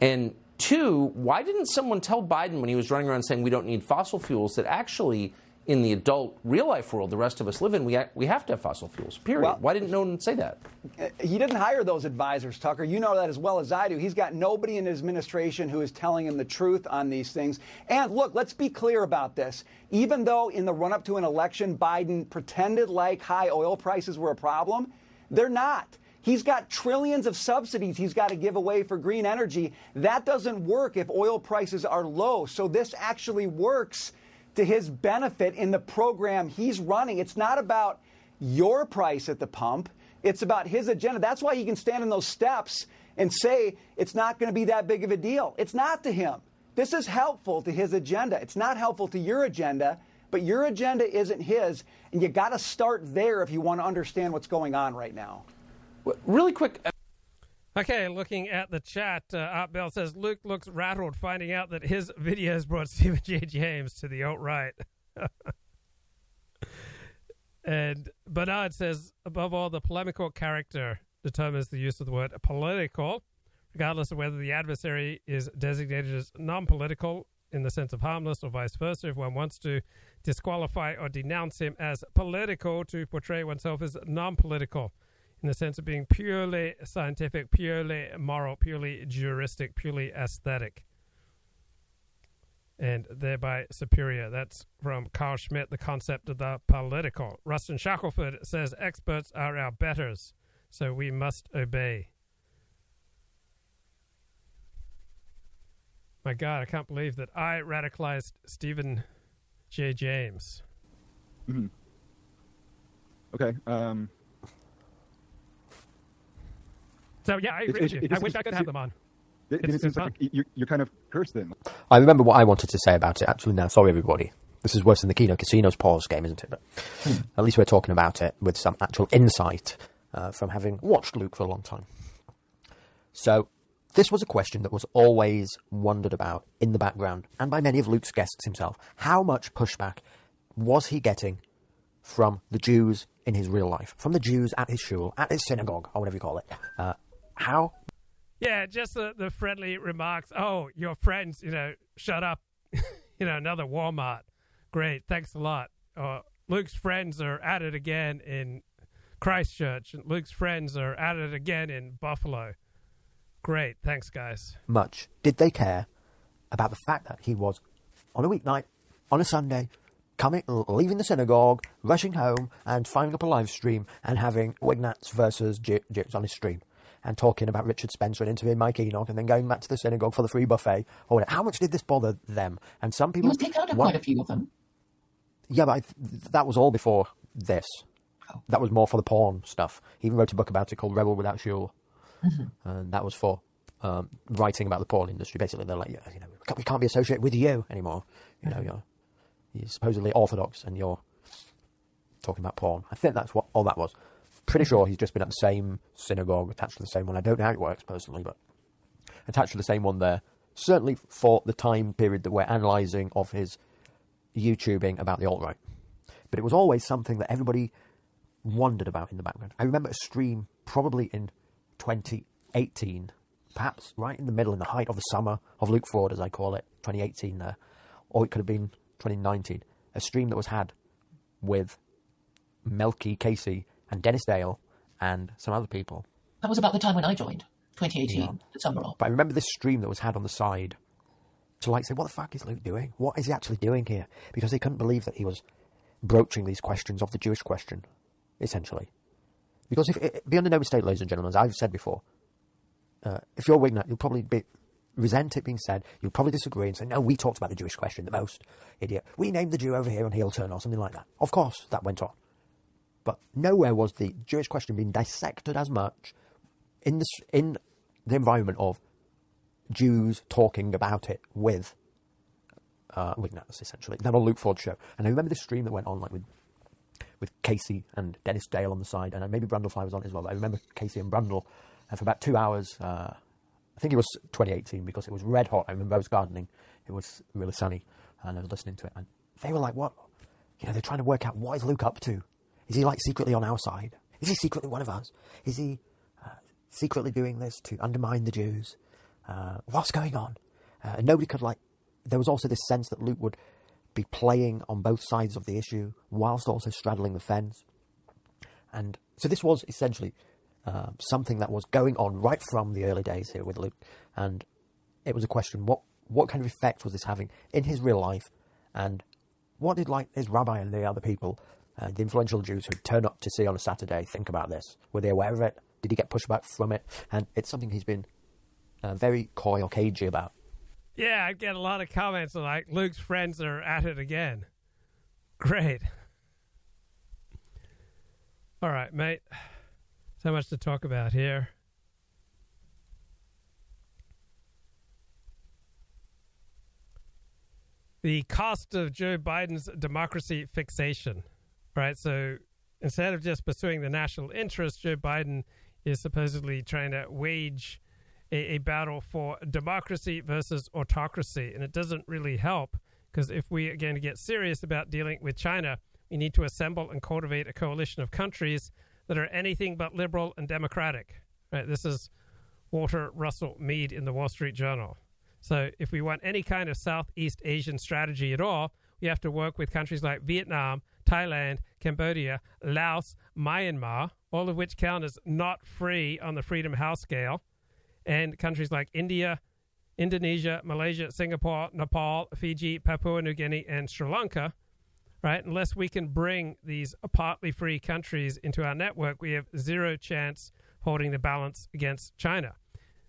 And Two, why didn't someone tell Biden when he was running around saying we don't need fossil fuels that actually in the adult real life world the rest of us live in, we, we have to have fossil fuels, period. Well, Why didn't no one say that? Uh, he didn't hire those advisors, Tucker. You know that as well as I do. He's got nobody in his administration who is telling him the truth on these things. And look, let's be clear about this. Even though in the run up to an election, Biden pretended like high oil prices were a problem, they're not. He's got trillions of subsidies he's got to give away for green energy. That doesn't work if oil prices are low. So this actually works to his benefit in the program he's running. It's not about your price at the pump. It's about his agenda. That's why he can stand in those steps and say it's not going to be that big of a deal. It's not to him. This is helpful to his agenda. It's not helpful to your agenda, but your agenda isn't his, and you got to start there if you want to understand what's going on right now. Really quick. Okay, looking at the chat, uh, Art Bell says Luke looks rattled finding out that his videos brought (laughs) Stephen J. James to the alt right. (laughs) and Bernard says, above all, the polemical character determines the use of the word political, regardless of whether the adversary is designated as non political in the sense of harmless or vice versa. If one wants to disqualify or denounce him as political, to portray oneself as non political in the sense of being purely scientific, purely moral, purely juristic, purely aesthetic, and thereby superior. That's from Carl Schmitt, The Concept of the Political. Rustin Shackelford says experts are our betters, so we must obey. My God, I can't believe that I radicalized Stephen J. James. Mm-hmm. Okay. Um, so yeah, I agree it, with you. it I just- wish I could it- have them on. It, It's- it it's like you're, you're kind of cursed then. I remember what I wanted to say about it actually now. Sorry, everybody. This is worse than the Kino Casinos pause game, isn't it? But at least we're talking about it with some actual insight uh, from having watched Luke for a long time. So, this was a question that was always wondered about in the background and by many of Luke's guests himself. How much pushback was he getting from the Jews in his real life, from the Jews at his shul, at his synagogue, or whatever you call it? Uh, how Yeah, just the, the friendly remarks. Oh, your friends, you know, shut up. (laughs) you know, another Walmart. Great, thanks a lot. Uh, Luke's friends are at it again in Christchurch, and Luke's friends are at it again in Buffalo. Great, thanks, guys. much did they care about the fact that he was on a weeknight, on a Sunday, coming, leaving the synagogue, rushing home, and finding up a live stream and having Wignats versus J- Jips on his stream, and talking about Richard Spencer and interviewing Mike Enoch, and then going back to the synagogue for the free buffet. Or how much did this bother them? And some people kicked out quite a few of them. yeah, but I that was all before this. Oh. That was more for the porn stuff. He even wrote a book about it called Rebel Without Shul, Mm-hmm. and that was for um, writing about the porn industry. Basically, they're like, yeah, you know, we can't, we can't be associated with you anymore. You know, you're, you're supposedly orthodox, and you're talking about porn. I think that's what all that was. Pretty sure he's just been at the same synagogue, attached to the same one. I don't know how it works personally, but attached to the same one there. Certainly for the time period that we're analysing of his YouTubing about the alt right. But it was always something that everybody wondered about in the background. I remember a stream probably in 2018, perhaps right in the middle, in the height of the summer of Luke Ford, as I call it, 2018 there, or it could have been 2019. A stream that was had with Melky Casey and Dennis Dale and some other people. That was about the time when I joined, 2018, Yeah. the summer of. But I remember this stream that was had on the side to like say, what the fuck is Luke doing? What is he actually doing here? Because they couldn't believe that he was broaching these questions of the Jewish question, essentially. Because if it, be under no mistake, ladies and gentlemen, as I've said before, uh, if you're a Wignat, you'll probably be, resent it being said. You'll probably disagree and say, no, we talked about the Jewish question the most, idiot. We named the Jew over here on heel turn or something like that. Of course, that went on. But nowhere was the Jewish question being dissected as much in the, in the environment of Jews talking about it with uh, Wignats, essentially. Then on Luke Ford's show. And I remember this stream that went on like with with Casey and Dennis Dale on the side, and maybe Brundlefly was on it as well. I remember Casey and Brundle and for about two hours. Uh, I think it was 2018 because it was red hot. I remember I was gardening. It was really sunny, and I was listening to it. And they were like, "What? You know, they're trying to work out what is Luke up to. Is he like secretly on our side? Is he secretly one of us? Is he uh, secretly doing this to undermine the Jews? Uh, what's going on?" Uh, and nobody could like. There was also this sense that Luke would be playing on both sides of the issue whilst also straddling the fence. And so this was essentially uh, something that was going on right from the early days here with Luke. And it was a question what, what kind of effect was this having in his real life? And what did like his rabbi and the other people, uh, the influential Jews who turn up to see on a Saturday, think about this? Were they aware of it? Did he get pushback from it? And it's something he's been uh, very coy or cagey about. Yeah, I get a lot of comments like Luke's friends are at it again. Great. All right, mate. So much to talk about here. The cost of Joe Biden's democracy fixation, right? So instead of just pursuing the national interest, Joe Biden is supposedly trying to wage a, a battle for democracy versus autocracy. And it doesn't really help because if we are going to get serious about dealing with China, we need to assemble and cultivate a coalition of countries that are anything but liberal and democratic. Right? This is Walter Russell Mead in the Wall Street Journal. So, if we want any kind of Southeast Asian strategy at all, we have to work with countries like Vietnam, Thailand, Cambodia, Laos, Myanmar, all of which count as not free on the Freedom House scale, and countries like India, Indonesia, Malaysia, Singapore, Nepal, Fiji, Papua New Guinea, and Sri Lanka, right? Unless we can bring these partly free countries into our network, we have zero chance holding the balance against China.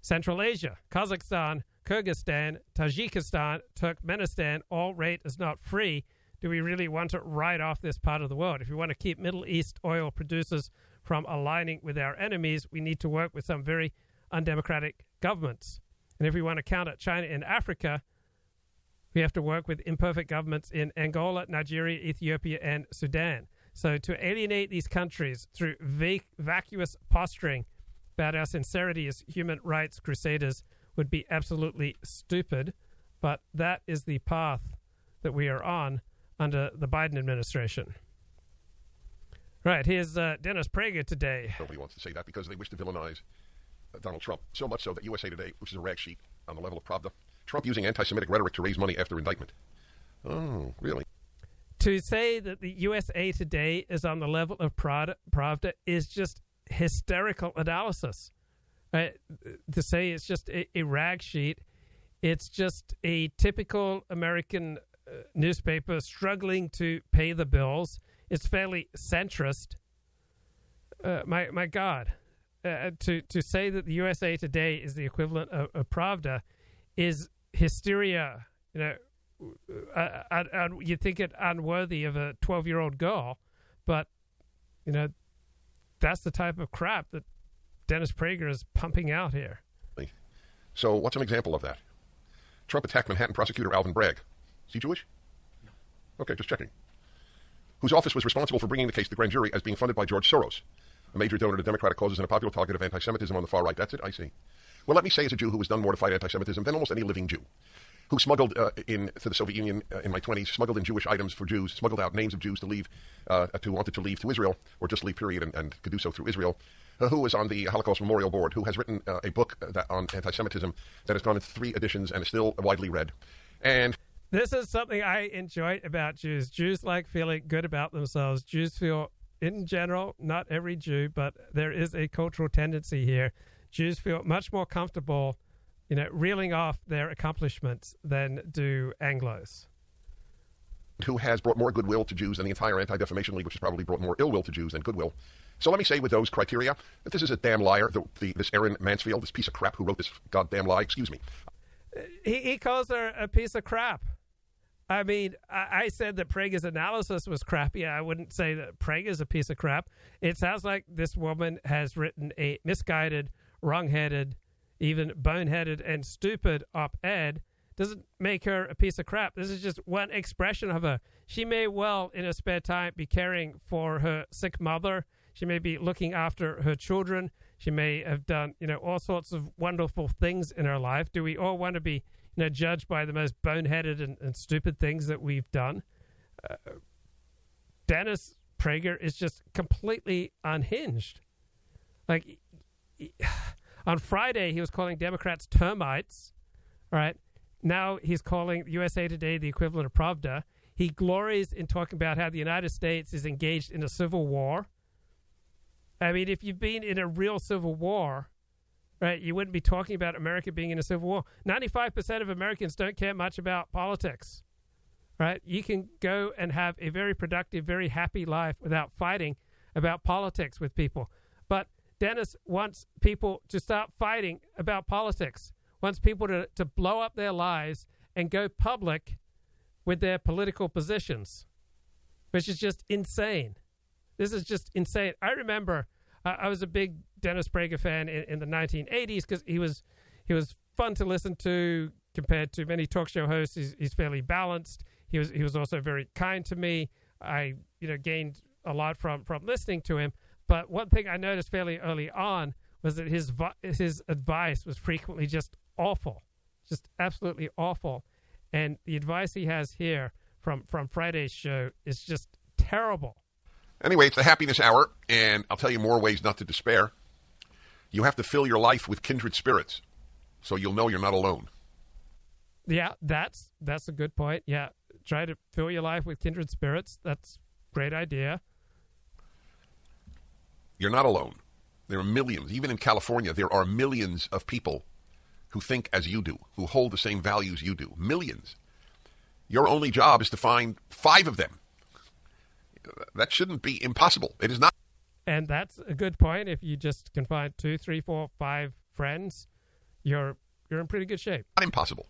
Central Asia, Kazakhstan, Kyrgyzstan, Tajikistan, Turkmenistan all rate as not free. Do we really want to write off this part of the world? If we want to keep Middle East oil producers from aligning with our enemies, we need to work with some very undemocratic governments. And if we want to counter China in Africa, we have to work with imperfect governments in Angola, Nigeria, Ethiopia, and Sudan. So to alienate these countries through vac- vacuous posturing about our sincerity as human rights crusaders would be absolutely stupid. But that is the path that we are on under the Biden administration. Right, here's uh, Dennis Prager today. Nobody wants to say that because they wish to villainize uh, Donald Trump. So much so that USA Today, which is a rag sheet on the level of Pravda, Trump using anti Semitic rhetoric to raise money after indictment. Oh, really? To say that the USA Today is on the level of Pravda is just hysterical analysis. Uh, to say it's just a, a, rag sheet, it's just a typical American newspaper struggling to pay the bills it's fairly centrist. Uh, my my God, uh, to to say that the USA Today is the equivalent of, of Pravda is hysteria. You know, uh, uh, uh you think it unworthy of a twelve year old girl, but you know that's the type of crap that Dennis Prager is pumping out here. So, what's an example of that? Trump attacked Manhattan prosecutor Alvin Bragg. Is he Jewish? No. Okay, just checking whose office was responsible for bringing the case to the grand jury as being funded by George Soros, a major donor to Democratic causes and a popular target of anti Semitism on the far right. That's it? I see. Well, let me say, as a Jew who has done more to fight anti Semitism than almost any living Jew, who smuggled uh, in to the Soviet Union uh, in my 20s, smuggled in Jewish items for Jews, smuggled out names of Jews to leave, uh, to wanted to leave to Israel, or just leave, period, and, and could do so through Israel, uh, who was on the Holocaust Memorial Board, who has written uh, a book uh, that, on anti Semitism that has gone in three editions and is still widely read. And this is something I enjoy about Jews. Jews like feeling good about themselves. Jews feel, in general, not every Jew, but there is a cultural tendency here. Jews feel much more comfortable, you know, reeling off their accomplishments than do Anglos. Who has brought more goodwill to Jews than the entire Anti Defamation League, which has probably brought more ill will to Jews than goodwill. So let me say, with those criteria, that this is a damn liar. The, the, this Erin Mansfield, this piece of crap who wrote this goddamn lie, excuse me. He, he calls her a piece of crap. I mean, I, I said that Prager's analysis was crappy. I wouldn't say that Prager's a piece of crap. It sounds like this woman has written a misguided, wrong-headed, even boneheaded and stupid op-ed. Doesn't make her a piece of crap. This is just one expression of her. She may well, in her spare time, be caring for her sick mother. She may be looking after her children. She may have done, you know, all sorts of wonderful things in her life. Do we all want to be you know, judged by the most boneheaded and, and stupid things that we've done. Uh, Dennis Prager is just completely unhinged. Like he, (sighs) on Friday, he was calling Democrats termites. Right now, he's calling USA Today the equivalent of Pravda. He glories in talking about how the United States is engaged in a civil war. I mean, if you've been in a real civil war, right? You wouldn't be talking about America being in a civil war. 95% of Americans don't care much about politics, right? You can go and have a very productive, very happy life without fighting about politics with people. But Dennis wants people to start fighting about politics, wants people to, to blow up their lives and go public with their political positions, which is just insane. This is just insane. I remember I, was a big Dennis Prager fan in, in the 1980s because he was he was fun to listen to compared to many talk show hosts. He's, he's fairly balanced. He was he was also very kind to me. I you know gained a lot from from listening to him. But one thing I noticed fairly early on was that his his advice was frequently just awful, just absolutely awful. And the advice he has here from from Friday's show is just terrible. Anyway, it's the happiness hour, and I'll tell you more ways not to despair. You have to fill your life with kindred spirits, so you'll know you're not alone. Yeah, that's that's a good point. Yeah, try to fill your life with kindred spirits. That's great idea. You're not alone. There are millions, even in California, there are millions of people who think as you do, who hold the same values you do. Millions. Your only job is to find five of them. That shouldn't be impossible. It is not. And that's a good point. If you just can find two, three, four, five friends, you're you're in pretty good shape. Not impossible.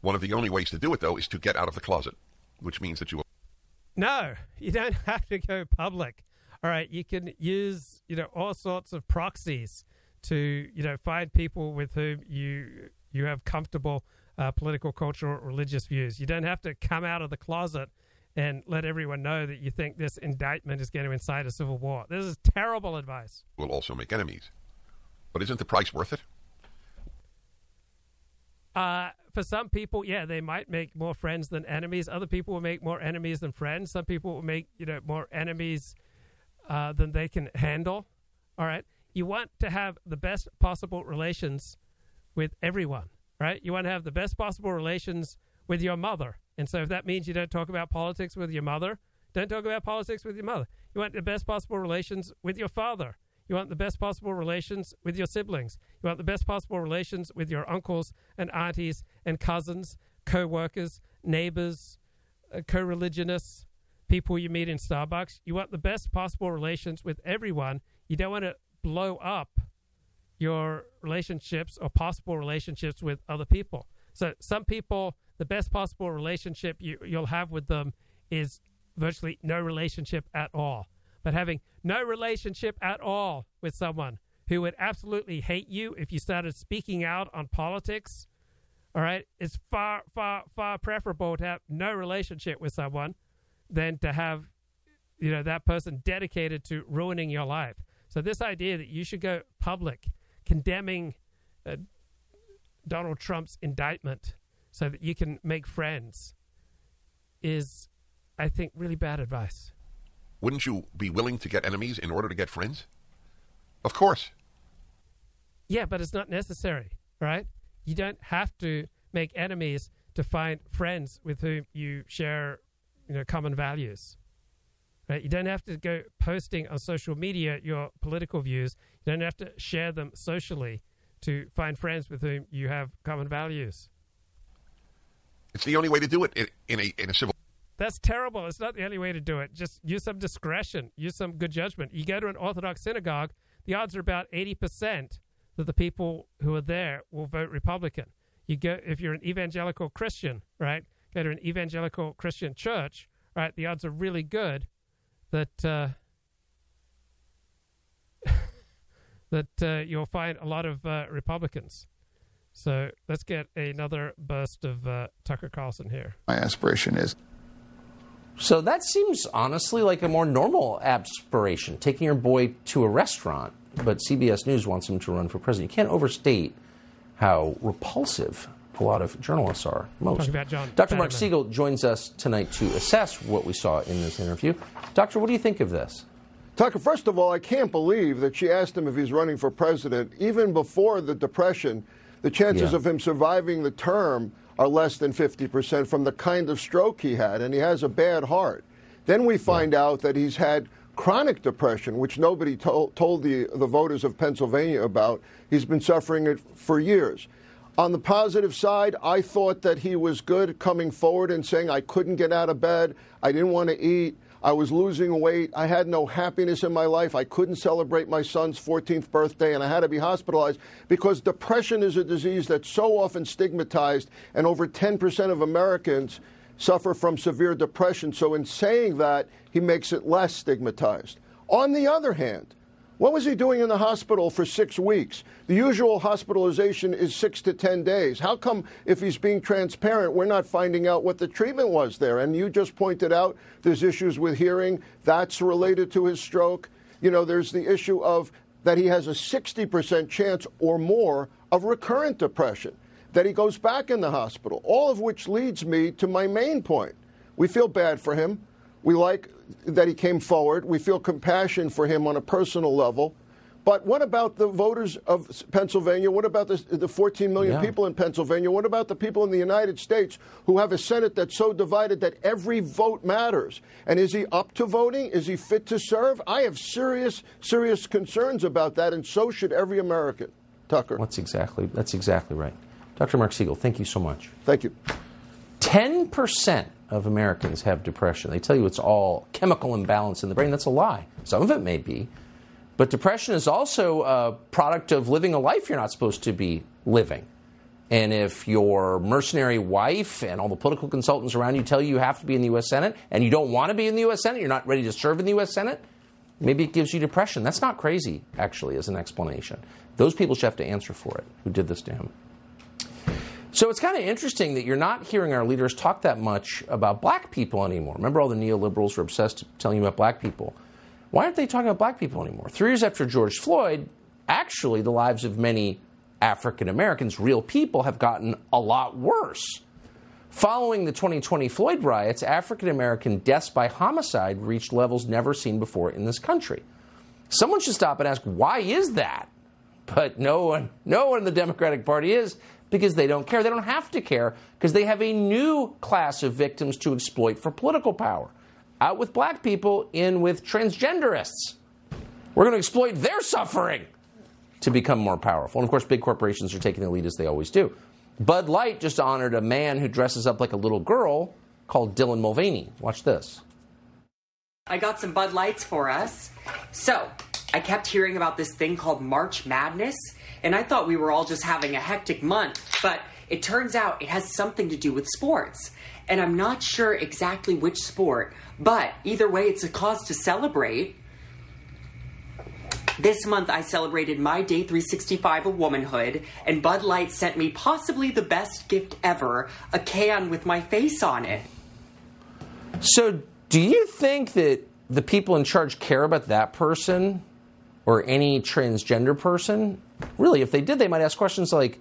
One of the only ways to do it, though, is to get out of the closet, which means that you. Will- No, you don't (laughs) have to go public. All right, you can use you know all sorts of proxies to you know find people with whom you you have comfortable uh, political, cultural, religious views. You don't have to come out of the closet and let everyone know that you think this indictment is going to incite a civil war. This is terrible advice. Will also make enemies, but isn't the price worth it? Uh, for some people, yeah, they might make more friends than enemies. Other people will make more enemies than friends. Some people will make you know more enemies uh, than they can handle. All right, you want to have the best possible relations with everyone, right? You want to have the best possible relations with your mother, and so if that means you don't talk about politics with your mother, don't talk about politics with your mother. You want the best possible relations with your father. You want the best possible relations with your siblings. You want the best possible relations with your uncles and aunties and cousins, co workers, neighbors, uh, co religionists, people you meet in Starbucks. You want the best possible relations with everyone. You don't want to blow up your relationships or possible relationships with other people. So, some people, the best possible relationship you, you'll have with them is virtually no relationship at all. But having no relationship at all with someone who would absolutely hate you if you started speaking out on politics, all right, it's far, far, far preferable to have no relationship with someone than to have, you know, that person dedicated to ruining your life. So this idea that you should go public condemning uh, Donald Trump's indictment so that you can make friends is, I think, really bad advice. Wouldn't you be willing to get enemies in order to get friends? Of course. Yeah, but it's not necessary, right? You don't have to make enemies to find friends with whom you share, you know, common values. Right? You don't have to go posting on social media your political views. You don't have to share them socially to find friends with whom you have common values. It's the only way to do it in, in a in a civil. That's terrible. It's not the only way to do it. Just use some discretion. Use some good judgment. You go to an Orthodox synagogue, the odds are about eighty percent that the people who are there will vote Republican. You go if you're an evangelical Christian, right? Go to an evangelical Christian church, right? The odds are really good that uh, (laughs) that uh, you'll find a lot of uh, Republicans. So let's get another burst of uh, Tucker Carlson here. My aspiration is. So that seems honestly like a more normal aspiration, taking your boy to a restaurant. But CBS News wants him to run for president. You can't overstate how repulsive a lot of journalists are. Most. Talking about John Dr. Marc Siegel joins us tonight to assess what we saw in this interview. Doctor, what do you think of this? Tucker, first of all, I can't believe that she asked him if he's running for president. Even before the Depression, the chances Yeah. of him surviving the term are less than 50% from the kind of stroke he had, and he has a bad heart. Then we find out that he's had chronic depression, which nobody told, told the, the voters of Pennsylvania about. He's been suffering it for years. On the positive side, I thought that he was good coming forward and saying, I couldn't get out of bed, I didn't want to eat, I was losing weight, I had no happiness in my life, I couldn't celebrate my son's 14th birthday, and I had to be hospitalized because depression is a disease that's so often stigmatized, and over 10% of Americans suffer from severe depression. So, in saying that, he makes it less stigmatized. On the other hand, What was he doing in the hospital for six weeks? The usual hospitalization is six to 10 days. How come, if he's being transparent, we're not finding out what the treatment was there? And you just pointed out there's issues with hearing. That's related to his stroke. You know, there's the issue of that he has a 60% chance or more of recurrent depression, that he goes back in the hospital, all of which leads me to my main point. We feel bad for him. We like that he came forward. We feel compassion for him on a personal level. But what about the voters of Pennsylvania? What about the, the 14 million Yeah. people in Pennsylvania? What about the people in the United States who have a Senate that's so divided that every vote matters? And is he up to voting? Is he fit to serve? I have serious, serious concerns about that, and so should every American. Tucker. That's exactly that's exactly right. Dr. Marc Siegel, thank you so much. Thank you. 10% of Americans have depression. They tell you it's all chemical imbalance in the brain. That's a lie. Some of it may be. But depression is also a product of living a life you're not supposed to be living. And if your mercenary wife and all the political consultants around you tell you you have to be in the U.S. Senate and you don't want to be in the U.S. Senate, you're not ready to serve in the U.S. Senate, maybe it gives you depression. That's not crazy, actually, as an explanation. Those people should have to answer for it who did this to him. So it's kind of interesting that you're not hearing our leaders talk that much about black people anymore. Remember, all the neoliberals were obsessed telling you about black people. Why aren't they talking about black people anymore? Three years after George Floyd, actually, the lives of many African Americans, real people, have gotten a lot worse. Following the 2020 Floyd riots, African American deaths by homicide reached levels never seen before in this country. Someone should stop and ask, why is that? But no one, no one in the Democratic Party is because they don't care. They don't have to care because they have a new class of victims to exploit for political power. Out with black people, in with transgenderists. We're going to exploit their suffering to become more powerful. And of course, big corporations are taking the lead as they always do. Bud Light just honored a man who dresses up like a little girl called Dylan Mulvaney. Watch this. I got some Bud Lights for us. So, I kept hearing about this thing called March Madness, and I thought we were all just having a hectic month, but it turns out it has something to do with sports. And I'm not sure exactly which sport, but either way, it's a cause to celebrate. This month, I celebrated my day 365 of womanhood, and Bud Light sent me possibly the best gift ever a can with my face on it. So, do you think that the people in charge care about that person or any transgender person? Really, if they did, they might ask questions like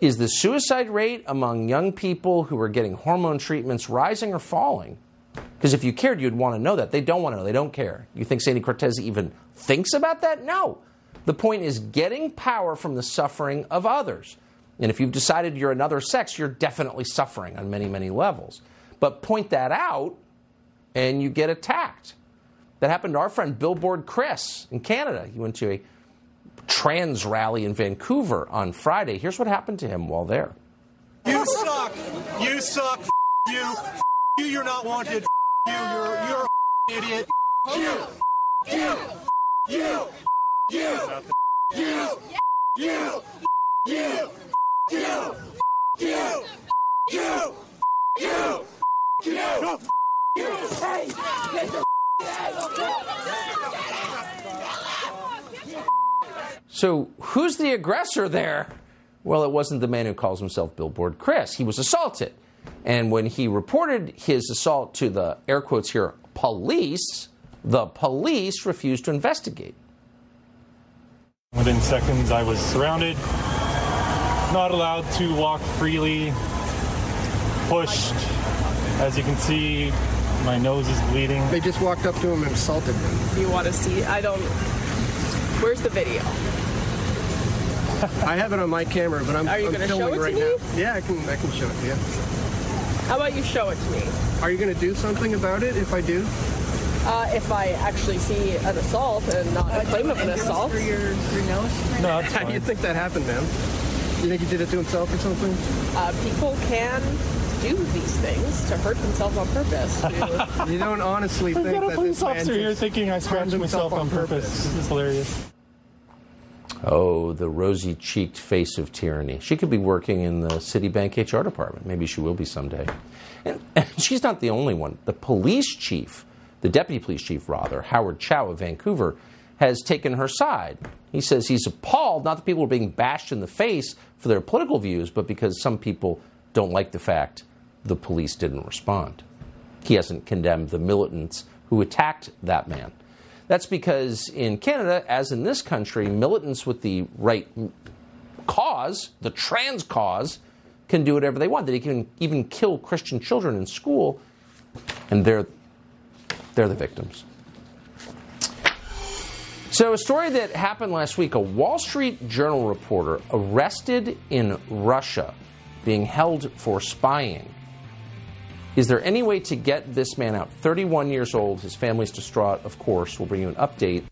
Is the suicide rate among young people who are getting hormone treatments rising or falling? Because if you cared, you'd want to know that. They don't want to know. They don't care. You think Sandy Cortez even thinks about that? No. The point is getting power from the suffering of others. And if you've decided you're another sex, you're definitely suffering on many, many levels. But point that out, and you get attacked. That happened to our friend Billboard Chris in Canada. He went to a trans rally in Vancouver on Friday. Here's what happened to him while there. You suck. You suck. F- you. F- you. You're not wanted. F- you. You're you're a idiot. You. You. You. You. You. You. You. You. You. You. You. You. You. Hey. Get the So, who's the aggressor there? Well, it wasn't the man who calls himself Billboard Chris. He was assaulted. And when he reported his assault to the air quotes here police, the police refused to investigate. Within seconds, I was surrounded, not allowed to walk freely, pushed. As you can see, my nose is bleeding. They just walked up to him and assaulted him. You want to see? I don't. Where's the video? I have it on my camera, but I'm, Are you I'm gonna filming show it to right me? now. Yeah, I can. I can show it to you. How about you show it to me? Are you going to do something about it if I do? Uh, if I actually see an assault and not a claim of an assault. For your, your nose? No, How do you think that happened, man? You think he did it to himself or something? Uh, people can do these things to hurt themselves on purpose. to- (laughs) you don't honestly We've think got a that police this man officer here just thinking I harmed scratched myself on purpose. This is hilarious. Oh, the rosy cheeked face of tyranny. She could be working in the Citibank HR department. Maybe she will be someday. And, (laughs) and she's not the only one. The police chief, the deputy police chief, rather, Howard Chow of Vancouver, has taken her side. He says he's appalled, not that people are being bashed in the face for their political views, but because some people don't like the fact the police didn't respond. He hasn't condemned the militants who attacked that man. That's because in Canada, as in this country, militants with the right cause, the trans cause, can do whatever they want. They can even kill Christian children in school, and they're, they're the victims. So, a story that happened last week a Wall Street Journal reporter arrested in Russia, being held for spying. Is there any way to get this man out? 31 years old, his family's distraught, of course. We'll bring you an update.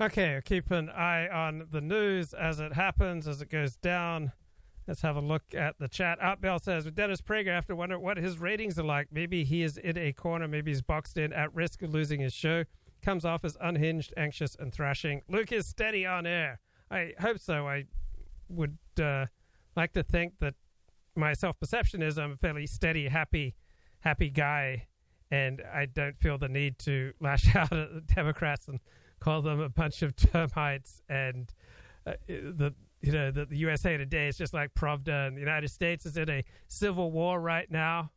Okay, keep an eye on the news as it happens, as it goes down. Let's have a look at the chat. Outbell says, with Dennis Prager, I have to wonder what his ratings are like. Maybe he is in a corner, maybe he's boxed in, at risk of losing his show. Comes off as unhinged, anxious, and thrashing. Luke is steady on air. I hope so. I would uh, like to think that my self perception is I'm a fairly steady, happy, happy guy, and I don't feel the need to lash (laughs) out at the Democrats and call them a bunch of termites. And uh, the you know the, the USA Today is just like Pravda, and the United States is in a civil war right now.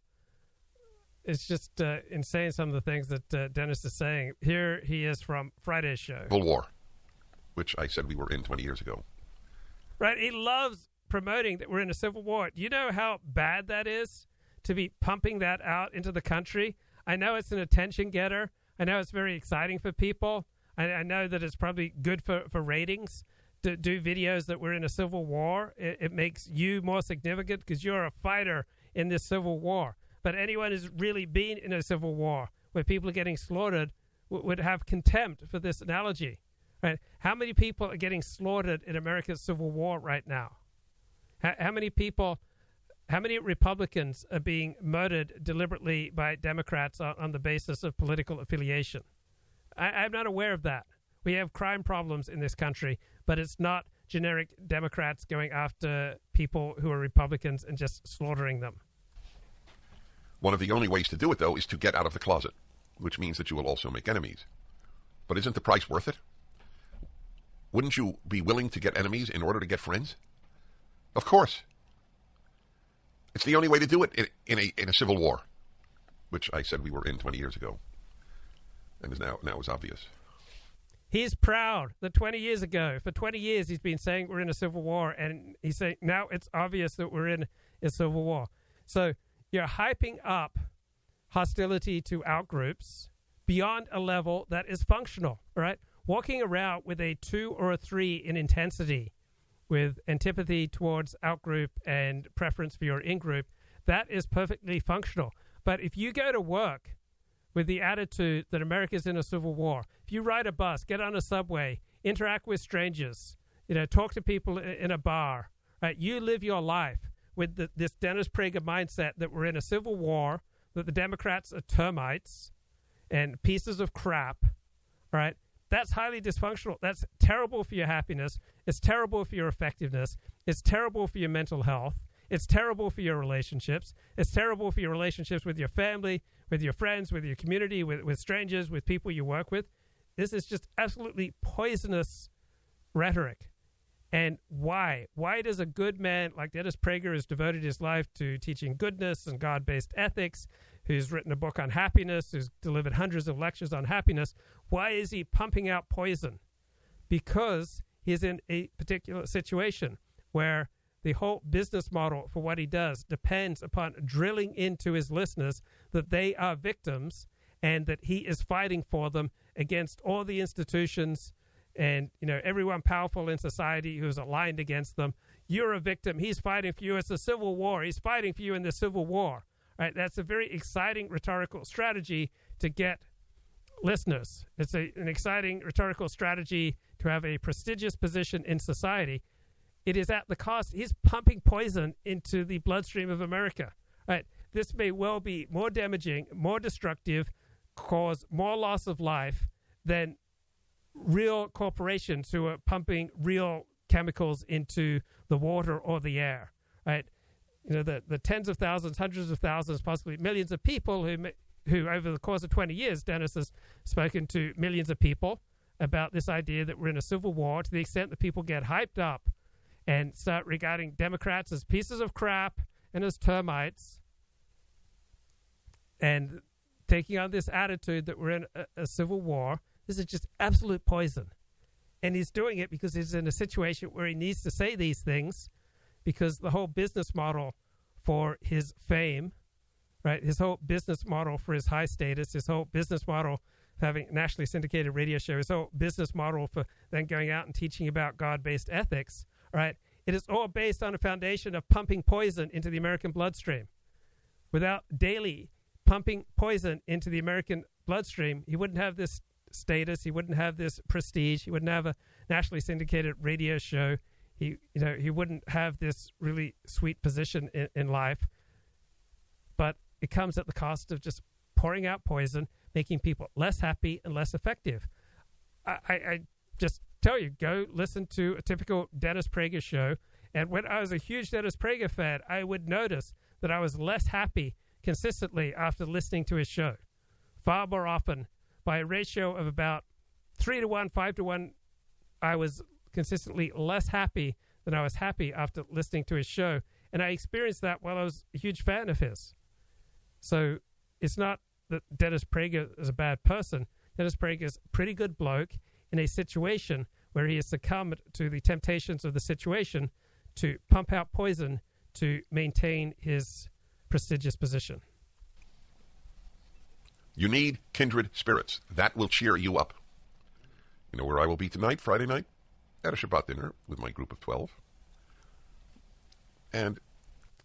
It's just uh, insane some of the things that uh, Dennis is saying. Here he is from Friday's show. Civil War, which I said we were in 20 years ago. Right? He loves promoting that we're in a civil war. Do you know how bad that is to be pumping that out into the country? I know it's an attention getter. I know it's very exciting for people. I, I know that it's probably good for, for ratings to do videos that we're in a civil war. It, it makes you more significant because you're a fighter in this civil war. But anyone who's really been in a civil war where people are getting slaughtered w- would have contempt for this analogy. Right? How many people are getting slaughtered in America's civil war right now? How, how many people, how many Republicans are being murdered deliberately by Democrats on, on the basis of political affiliation? I, I'm not aware of that. We have crime problems in this country, but it's not generic Democrats going after people who are Republicans and just slaughtering them. One of the only ways to do it, though, is to get out of the closet, which means that you will also make enemies. But isn't the price worth it? Wouldn't you be willing to get enemies in order to get friends? Of course. It's the only way to do it in, in a in a civil war, which I said we were in 20 years ago, and is now now is obvious. He's proud that 20 years ago, for 20 years, he's been saying we're in a civil war, and he's saying now it's obvious that we're in a civil war. So you're hyping up hostility to outgroups beyond a level that is functional, right? Walking around with a two or a three in intensity, with antipathy towards outgroup and preference for your in group, that is perfectly functional. But if you go to work with the attitude that America's in a civil war, if you ride a bus, get on a subway, interact with strangers, you know, talk to people in a bar, right? You live your life with the, this Dennis Prager mindset that we're in a civil war, that the Democrats are termites and pieces of crap, right? That's highly dysfunctional. That's terrible for your happiness. It's terrible for your effectiveness. It's terrible for your mental health. It's terrible for your relationships. It's terrible for your relationships with your family, with your friends, with your community, with, with strangers, with people you work with. This is just absolutely poisonous rhetoric. And why? Why does a good man like Dennis Prager, who's devoted his life to teaching goodness and God based ethics, who's written a book on happiness, who's delivered hundreds of lectures on happiness, why is he pumping out poison? Because he's in a particular situation where the whole business model for what he does depends upon drilling into his listeners that they are victims and that he is fighting for them against all the institutions and you know everyone powerful in society who's aligned against them. You're a victim. He's fighting for you. It's a civil war. He's fighting for you in the civil war. Right? That's a very exciting rhetorical strategy to get listeners. It's a, an exciting rhetorical strategy to have a prestigious position in society. It is at the cost he's pumping poison into the bloodstream of america. Right this may well be more damaging more destructive cause more loss of life than real corporations who are pumping real chemicals into the water or the air, right? You know, the, the tens of thousands, hundreds of thousands, possibly millions of people who, who over the course of 20 years, Dennis has spoken to millions of people about this idea that we're in a civil war to the extent that people get hyped up and start regarding Democrats as pieces of crap and as termites and taking on this attitude that we're in a, a civil war. This is just absolute poison. And he's doing it because he's in a situation where he needs to say these things because the whole business model for his fame, right? His whole business model for his high status, his whole business model for having nationally syndicated radio show, his whole business model for then going out and teaching about God based ethics, right? It is all based on a foundation of pumping poison into the American bloodstream. Without daily pumping poison into the American bloodstream, he wouldn't have this status, he wouldn't have this prestige, he wouldn't have a nationally syndicated radio show, he you know he wouldn't have this really sweet position in, in life. But it comes at the cost of just pouring out poison, making people less happy and less effective. I, I, I just tell you, go listen to a typical Dennis Prager show. And when I was a huge Dennis Prager fan, I would notice that I was less happy consistently after listening to his show. Far more often, by a ratio of about three to one, five to one, I was consistently less happy than I was happy after listening to his show. And I experienced that while I was a huge fan of his. So it's not that Dennis Prager is a bad person. Dennis Prager is a pretty good bloke in a situation where he has succumbed to the temptations of the situation to pump out poison to maintain his prestigious position. You need kindred spirits. That will cheer you up. You know where I will be tonight, Friday night? At a Shabbat dinner with my group of 12. And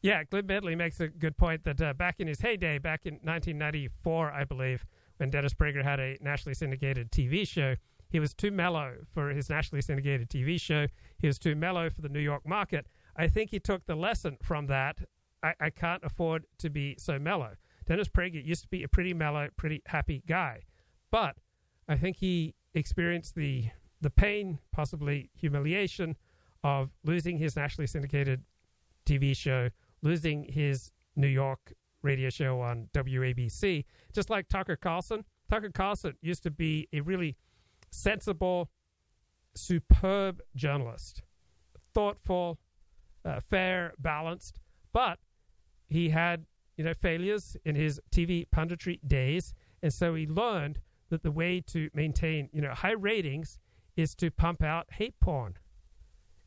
yeah, Glyn Bentley makes a good point that uh, back in his heyday, back in 1994, I believe, when Dennis Prager had a nationally syndicated TV show, he was too mellow for his nationally syndicated TV show. He was too mellow for the New York market. I think he took the lesson from that. I, I can't afford to be so mellow. Dennis Prager used to be a pretty mellow, pretty happy guy. But I think he experienced the the pain, possibly humiliation, of losing his nationally syndicated TV show, losing his New York radio show on WABC, just like Tucker Carlson. Tucker Carlson used to be a really sensible, superb journalist, thoughtful, uh, fair, balanced, but he had you know failures in his TV punditry days, and so he learned that the way to maintain you know high ratings is to pump out hate porn.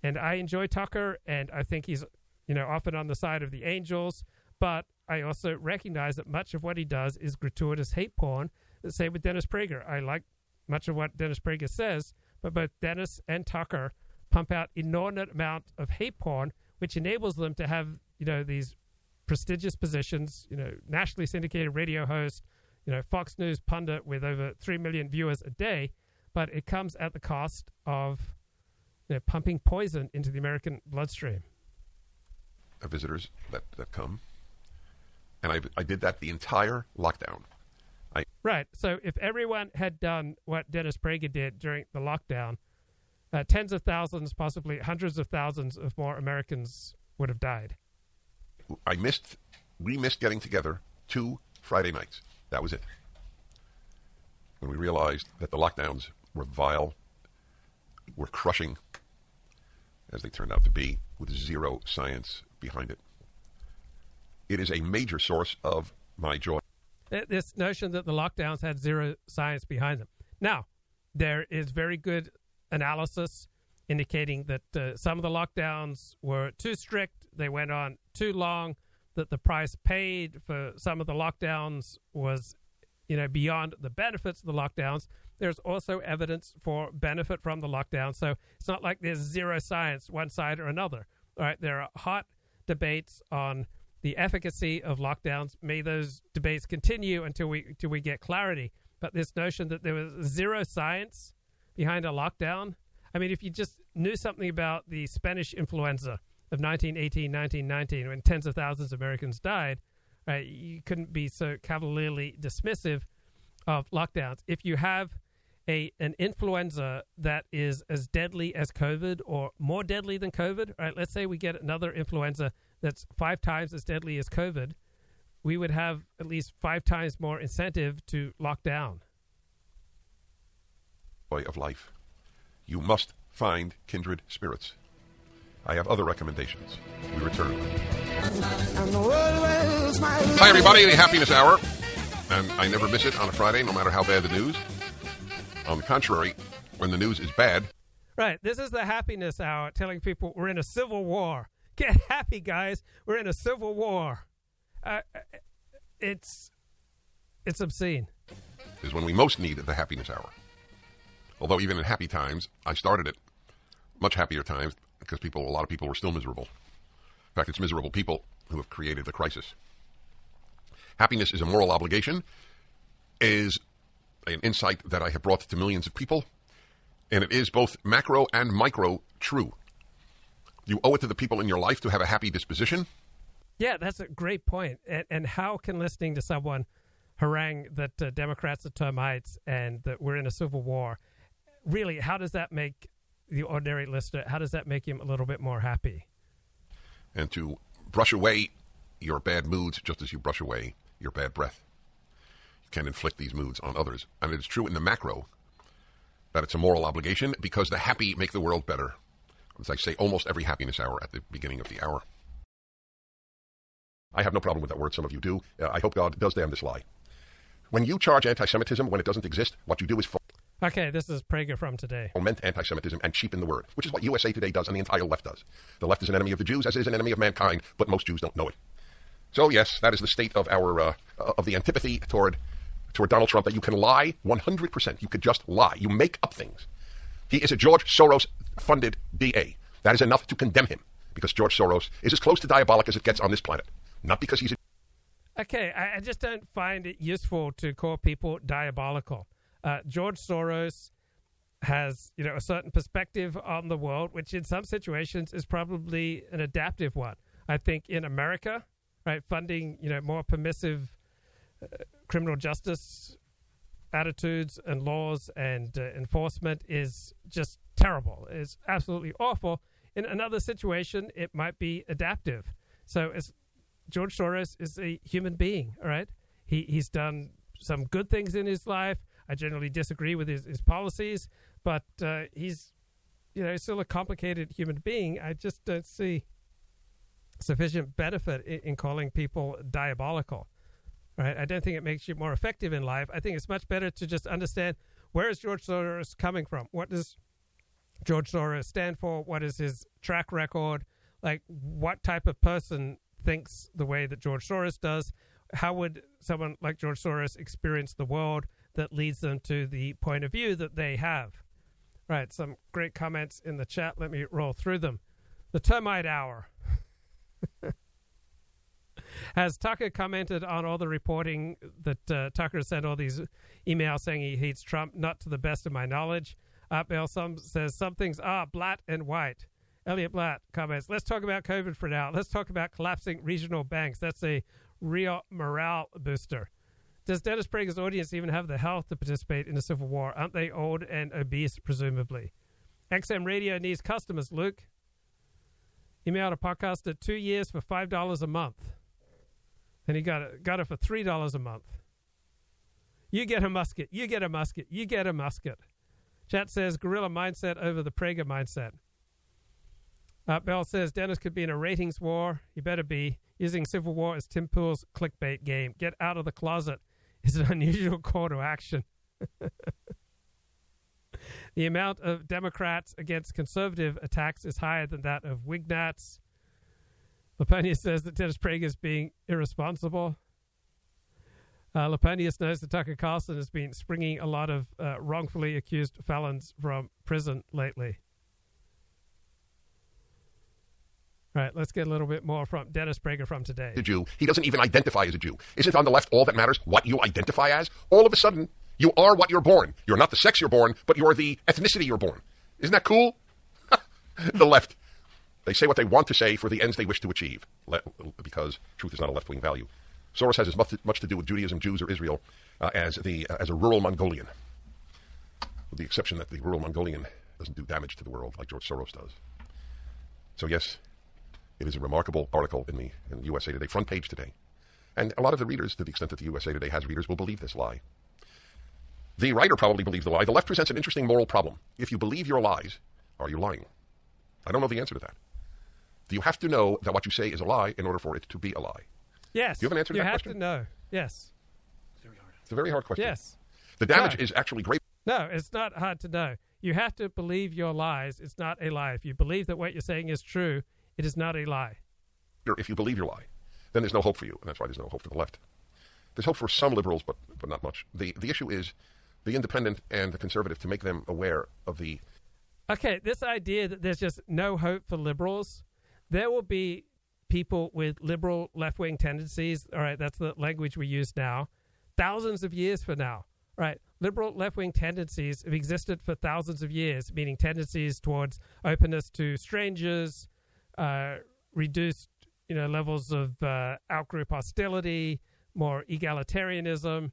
And I enjoy Tucker, and I think he's you know often on the side of the angels, but I also recognize that much of what he does is gratuitous hate porn. The same with Dennis Prager. I like much of what Dennis Prager says, but both Dennis and Tucker pump out inordinate amount of hate porn, which enables them to have you know these prestigious positions, you know, nationally syndicated radio host, you know, Fox News pundit with over 3 million viewers a day, but it comes at the cost of you know, pumping poison into the American bloodstream. Visitors that, that come. And I, I did that the entire lockdown. I, right. So if everyone had done what Dennis Prager did during the lockdown, uh, tens of thousands, possibly hundreds of thousands of more Americans would have died. I missed, we missed getting together two Friday nights. That was it. When we realized that the lockdowns were vile, were crushing, as they turned out to be, with zero science behind it. It is a major source of my joy. This notion that the lockdowns had zero science behind them. Now, there is very good analysis indicating that uh, some of the lockdowns were too strict, they went on too long, that the price paid for some of the lockdowns was you know beyond the benefits of the lockdowns there's also evidence for benefit from the lockdown so it's not like there's zero science one side or another all right there are hot debates on the efficacy of lockdowns may those debates continue until we until we get clarity but this notion that there was zero science behind a lockdown I mean, if you just knew something about the Spanish influenza of 1918, 1919, when tens of thousands of Americans died, right, you couldn't be so cavalierly dismissive of lockdowns. If you have a an influenza that is as deadly as COVID or more deadly than COVID, right? Let's say we get another influenza that's five times as deadly as COVID, we would have at least five times more incentive to lock down. joy of life. You must find kindred spirits. I have other recommendations. We return. Hi, everybody. The Happiness Hour. And I never miss it on a Friday, no matter how bad the news. On the contrary, when the news is bad, Right. This is the happiness hour telling people we're in a civil war. (laughs) Get happy, guys. We're in a civil war. Uh, it's it's obscene. is when we most need the happiness hour. Although even in happy times, I started it much happier times because people, a lot of people were still miserable. In fact, it's miserable people who have created the crisis. Happiness is a moral obligation, is an insight that I have brought to millions of people, and it is both macro and micro true. You owe it to the people in your life to have a happy disposition. Yeah, that's a great point. And, and how can listening to someone harangue that uh, Democrats are termites and that we're in a civil war, really, how does that make the ordinary listener, how does that make him a little bit more happy? and to brush away your bad moods just as you brush away your bad breath. Can inflict these moods on others. And it is true in the macro that it's a moral obligation because the happy make the world better. As I say, almost every happiness hour at the beginning of the hour. I have no problem with that word. Some of you do. Uh, I hope God does damn this lie. When you charge anti Semitism when it doesn't exist, what you do is Okay, this is Prager from today. foment anti Semitism and cheapen the word, which is what USA Today does and the entire left does. The left is an enemy of the Jews, as it is an enemy of mankind, but most Jews don't know it. So, yes, that is the state of our uh, of the antipathy toward toward Donald Trump that you can lie 100%. You could just lie. You make up things. He is a George Soros funded DA. That is enough to condemn him because George Soros is as close to diabolic as it gets on this planet. Not because he's a Okay, I, I just don't find it useful to call people diabolical. Uh, George Soros has, you know, a certain perspective on the world, which in some situations is probably an adaptive one. I think in America, right, funding, you know, more permissive uh, criminal justice attitudes and laws and uh, enforcement is just terrible. It's absolutely awful. In another situation, it might be adaptive. So George Soros is a human being, all right? He he's done some good things in his life. I generally disagree with his, his policies, but uh, he's you know still a complicated human being. I just don't see sufficient benefit in, in calling people diabolical. Right? I don't think it makes you more effective in life. I think it's much better to just understand where is George Soros coming from. What does George Soros stand for? What is his track record? Like, what type of person thinks the way that George Soros does? How would someone like George Soros experience the world that leads them to the point of view that they have? Right, some great comments in the chat. Let me roll through them. The termite hour. (laughs) Has Tucker commented on all the reporting that uh, Tucker sent all these emails saying he hates Trump? Not to the best of my knowledge. Bill some says some things are black and white. Elliot Blatt comments, let's talk about COVID for now. Let's talk about collapsing regional banks. That's a real morale booster. Does Dennis Prager's audience even have the health to participate in a civil war? Aren't they old and obese, presumably? XM Radio needs customers, Luke. Emailed a podcast at two years for $5 a month. And he got it, got it for $3 a month. You get a musket. You get a musket. You get a musket. Chat says gorilla mindset over the Prager mindset. Uh, Bell says Dennis could be in a ratings war. He better be using civil war as Tim Pool's clickbait game. Get out of the closet (laughs) is an unusual call to action. (laughs) the amount of Democrats against conservative attacks is higher than that of Wignats. Laponius says that Dennis Prager is being irresponsible. Uh, Laponius knows that Tucker Carlson has been springing a lot of uh, wrongfully accused felons from prison lately. All right, let's get a little bit more from Dennis Prager from today. a Jew. He doesn't even identify as a Jew. Isn't on the left all that matters what you identify as? All of a sudden, you are what you're born. You're not the sex you're born, but you're the ethnicity you're born. Isn't that cool? (laughs) the left. They say what they want to say for the ends they wish to achieve, le- because truth is not a left wing value. Soros has as much, much to do with Judaism, Jews, or Israel uh, as, the, uh, as a rural Mongolian, with the exception that the rural Mongolian doesn't do damage to the world like George Soros does. So, yes, it is a remarkable article in the in USA Today front page today. And a lot of the readers, to the extent that the USA Today has readers, will believe this lie. The writer probably believes the lie. The left presents an interesting moral problem. If you believe your lies, are you lying? I don't know the answer to that. Do you have to know that what you say is a lie in order for it to be a lie? Yes. Do you have an answer to you that have question? to know. Yes. It's a very hard question. Yes. The damage No. is actually great. No, it's not hard to know. You have to believe your lies. It's not a lie. If you believe that what you're saying is true, it is not a lie. If you believe your lie, then there's no hope for you, and that's why there's no hope for the left. There's hope for some liberals, but but not much. the The issue is the independent and the conservative to make them aware of the Okay, this idea that there's just no hope for liberals, there will be people with liberal left wing tendencies. All right, that's the language we use now. Thousands of years from now, right? Liberal left wing tendencies have existed for thousands of years, meaning tendencies towards openness to strangers, uh, reduced you know levels of uh, outgroup hostility, more egalitarianism,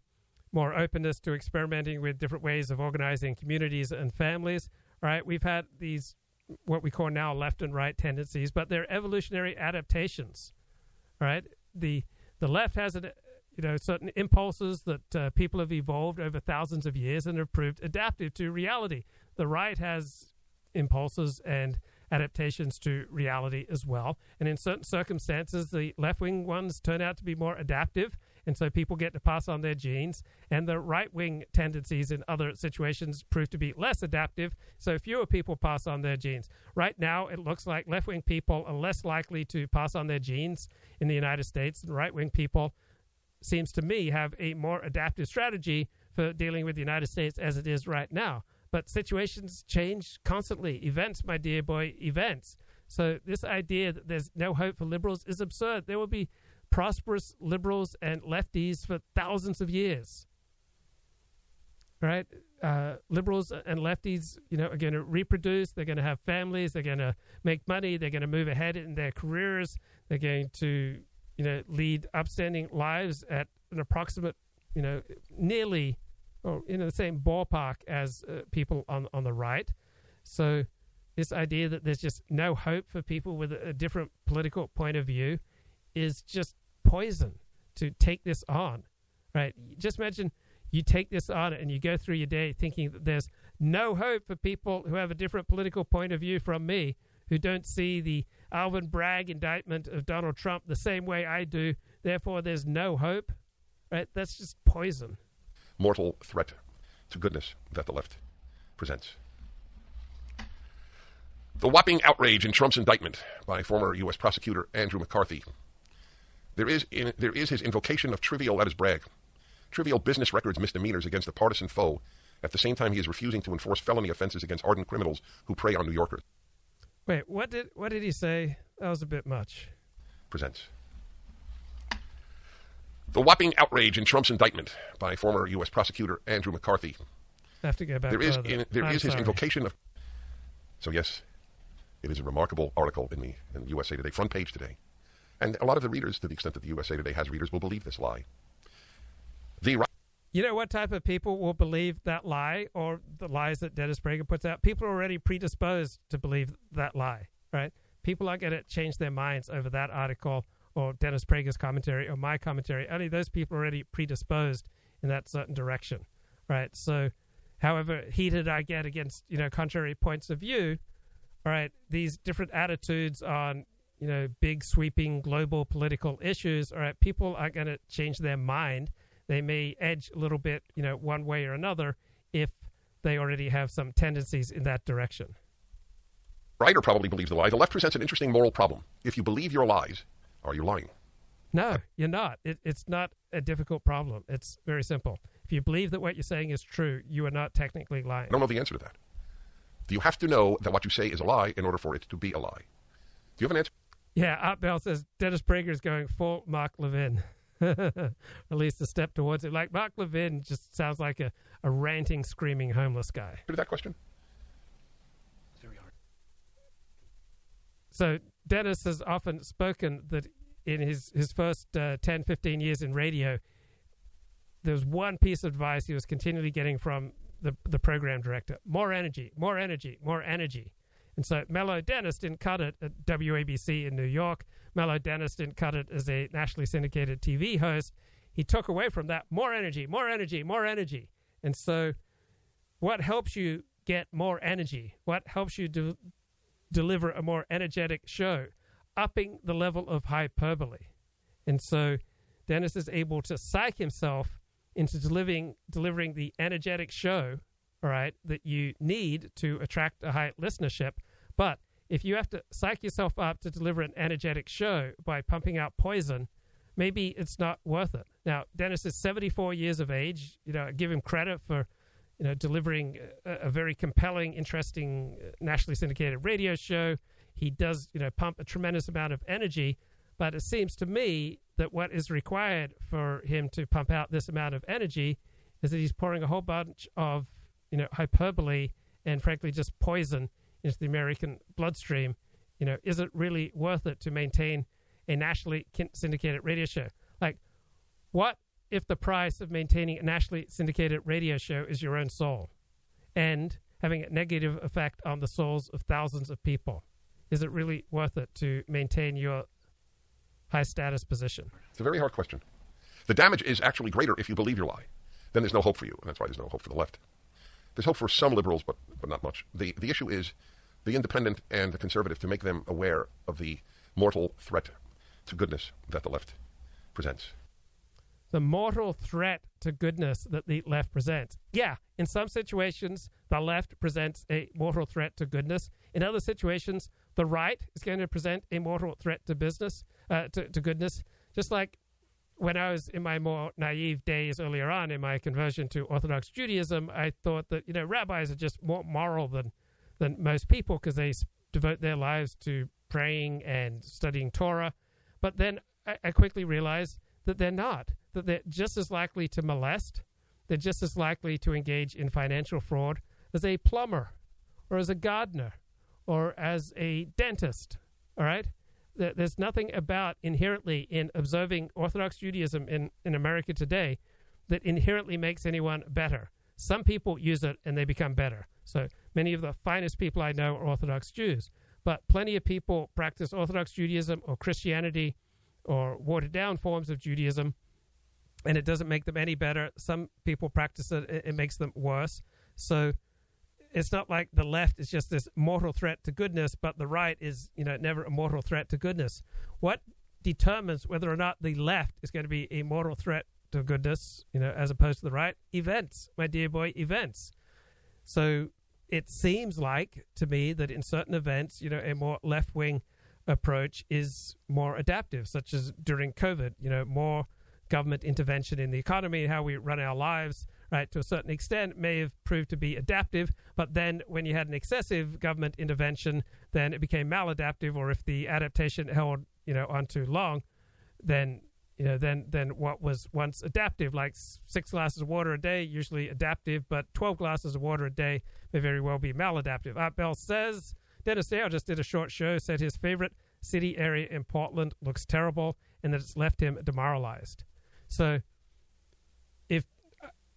more openness to experimenting with different ways of organizing communities and families. Right? We've had these what we call now left and right tendencies, but they're evolutionary adaptations. Right? The the left has an you know certain impulses that uh, people have evolved over thousands of years and have proved adaptive to reality. The right has impulses and adaptations to reality as well. And in certain circumstances, the left wing ones turn out to be more adaptive. And so people get to pass on their genes. And the right wing tendencies in other situations prove to be less adaptive. So fewer people pass on their genes. Right now, it looks like left wing people are less likely to pass on their genes in the United States. And right wing people, seems to me, have a more adaptive strategy for dealing with the United States as it is right now but situations change constantly. Events, my dear boy, events. So this idea that there's no hope for liberals is absurd. There will be prosperous liberals and lefties for thousands of years. Right? Uh, liberals and lefties, you know, are going to reproduce. They're going to have families. They're going to make money. They're going to move ahead in their careers. They're going to, you know, lead upstanding lives at an approximate, you know, nearly or in the same ballpark as uh, people on on the right. So this idea that there's just no hope for people with a, a different political point of view is just poison to take this on. Right? Just imagine you take this on and you go through your day thinking that there's no hope for people who have a different political point of view from me, who don't see the Alvin Bragg indictment of Donald Trump the same way I do. Therefore, there's no hope. Right? That's just poison mortal threat to goodness that the left presents. The whopping outrage in Trump's indictment by former U.S. prosecutor Andrew McCarthy. There is, in, there is his invocation of trivial, that is Bragg, trivial business records misdemeanors against a partisan foe, at the same time he is refusing to enforce felony offenses against ardent criminals who prey on New Yorkers. Wait, what did what did he say? That was a bit much. Presents. The whopping outrage in Trump's indictment by former U.S. prosecutor Andrew McCarthy. I have to go back. There is, in, there his sorry. invocation of. So yes, it is a remarkable article in the in USA Today front page today, and a lot of the readers, to the extent that the USA Today has readers, will believe this lie. The You know what type of people will believe that lie or the lies that Dennis Prager puts out? People are already predisposed to believe that lie, right? People aren't going to change their minds over that article or Dennis Prager's commentary or my commentary. Only those people are already predisposed in that certain direction, right? So, however heated I get against you know contrary points of view, all right, these different attitudes on you know big sweeping global political issues, all right, people aren't going to change their mind. They may edge a little bit, you know, one way or another if they already have some tendencies in that direction. writer probably believes the lie. The left presents an interesting moral problem. If you believe your lies, are you lying? No, you're not. It, it's not a difficult problem. It's very simple. If you believe that what you're saying is true, you are not technically lying. I don't know the answer to that. Do you have to know that what you say is a lie in order for it to be a lie? Do you have an answer? Yeah, Art Bell says Dennis Prager is going full Mark Levin. (laughs) At least a step towards it. Like Mark Levin just sounds like a, a ranting, screaming homeless guy. To that question? So Dennis has often spoken that in his, his first uh, 10, 15 years in radio, there was one piece of advice he was continually getting from the, the program director more energy, more energy, more energy. And so Mello Dennis didn't cut it at WABC in New York. Mello Dennis didn't cut it as a nationally syndicated TV host. He took away from that more energy, more energy, more energy. And so, what helps you get more energy? What helps you de- deliver a more energetic show? Upping the level of hyperbole. And so, Dennis is able to psych himself into delivering delivering the energetic show, all right, that you need to attract a high listenership. But if you have to psych yourself up to deliver an energetic show by pumping out poison, maybe it's not worth it. Now, Dennis is 74 years of age. You know, give him credit for, you know, delivering a, a very compelling, interesting, uh, nationally syndicated radio show. He does, you know, pump a tremendous amount of energy. But it seems to me that what is required for him to pump out this amount of energy is that he's pouring a whole bunch of, you know, hyperbole and frankly just poison into the American bloodstream. You know, is it really worth it to maintain a nationally syndicated radio show? Like, what if the price of maintaining a nationally syndicated radio show is your own soul and having a negative effect on the souls of thousands of people? Is it really worth it to maintain your high status position? It's a very hard question. The damage is actually greater if you believe your lie. Then there's no hope for you, and that's why there's no hope for the left. There's hope for some liberals, but, but not much. The, the issue is the independent and the conservative to make them aware of the mortal threat to goodness that the left presents. The mortal threat to goodness that the left presents. Yeah, in some situations, the left presents a mortal threat to goodness. In other situations, the right is going to present a mortal threat to business, uh, to, to goodness. Just like when I was in my more naive days earlier on in my conversion to Orthodox Judaism, I thought that you know rabbis are just more moral than than most people because they devote their lives to praying and studying Torah. But then I, I quickly realized that they're not. That they're just as likely to molest. They're just as likely to engage in financial fraud as a plumber, or as a gardener, or as a dentist. All right there's nothing about inherently in observing Orthodox Judaism in, in America today that inherently makes anyone better. Some people use it and they become better. So many of the finest people I know are Orthodox Jews, but plenty of people practice Orthodox Judaism or Christianity or watered down forms of Judaism, and it doesn't make them any better. Some people practice it, it makes them worse. So it's not like the left is just this mortal threat to goodness, but the right is, you know, never a mortal threat to goodness. What determines whether or not the left is going to be a mortal threat to goodness, you know, as opposed to the right? Events, my dear boy, events. So it seems like to me that in certain events, you know, a more left wing approach is more adaptive, such as during COVID, you know, more government intervention in the economy, how we run our lives, right, to a certain extent, may have proved to be adaptive. But then when you had an excessive government intervention, then it became maladaptive, or if the adaptation held, you know, on too long, then you know, then then what was once adaptive, like six glasses of water a day, usually adaptive, but 12 glasses of water a day may very well be maladaptive. Art Bell says Dennis Dale just did a short show, said his favorite city area in Portland looks terrible and that it's left him demoralized. So if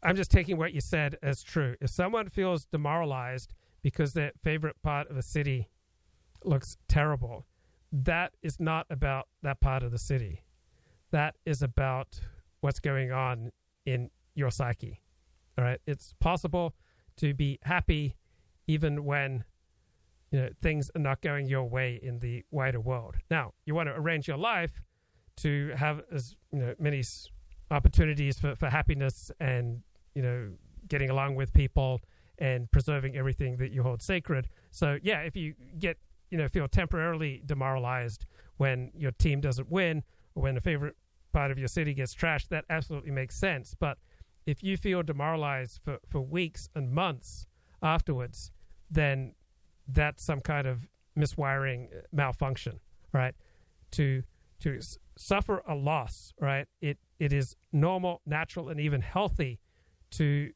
I'm just taking what you said as true, if someone feels demoralized because their favorite part of a city looks terrible, that is not about that part of the city. That is about what's going on in your psyche. All right. It's possible to be happy even when you know things are not going your way in the wider world. Now, you want to arrange your life to have as you know many opportunities for, for happiness and you know getting along with people and preserving everything that you hold sacred. So yeah, if you get you know feel temporarily demoralized when your team doesn't win or when a favorite part of your city gets trashed, that absolutely makes sense. But if you feel demoralized for, for weeks and months afterwards, then that's some kind of miswiring uh, malfunction, right? To to suffer a loss, right? It it is normal, natural, and even healthy to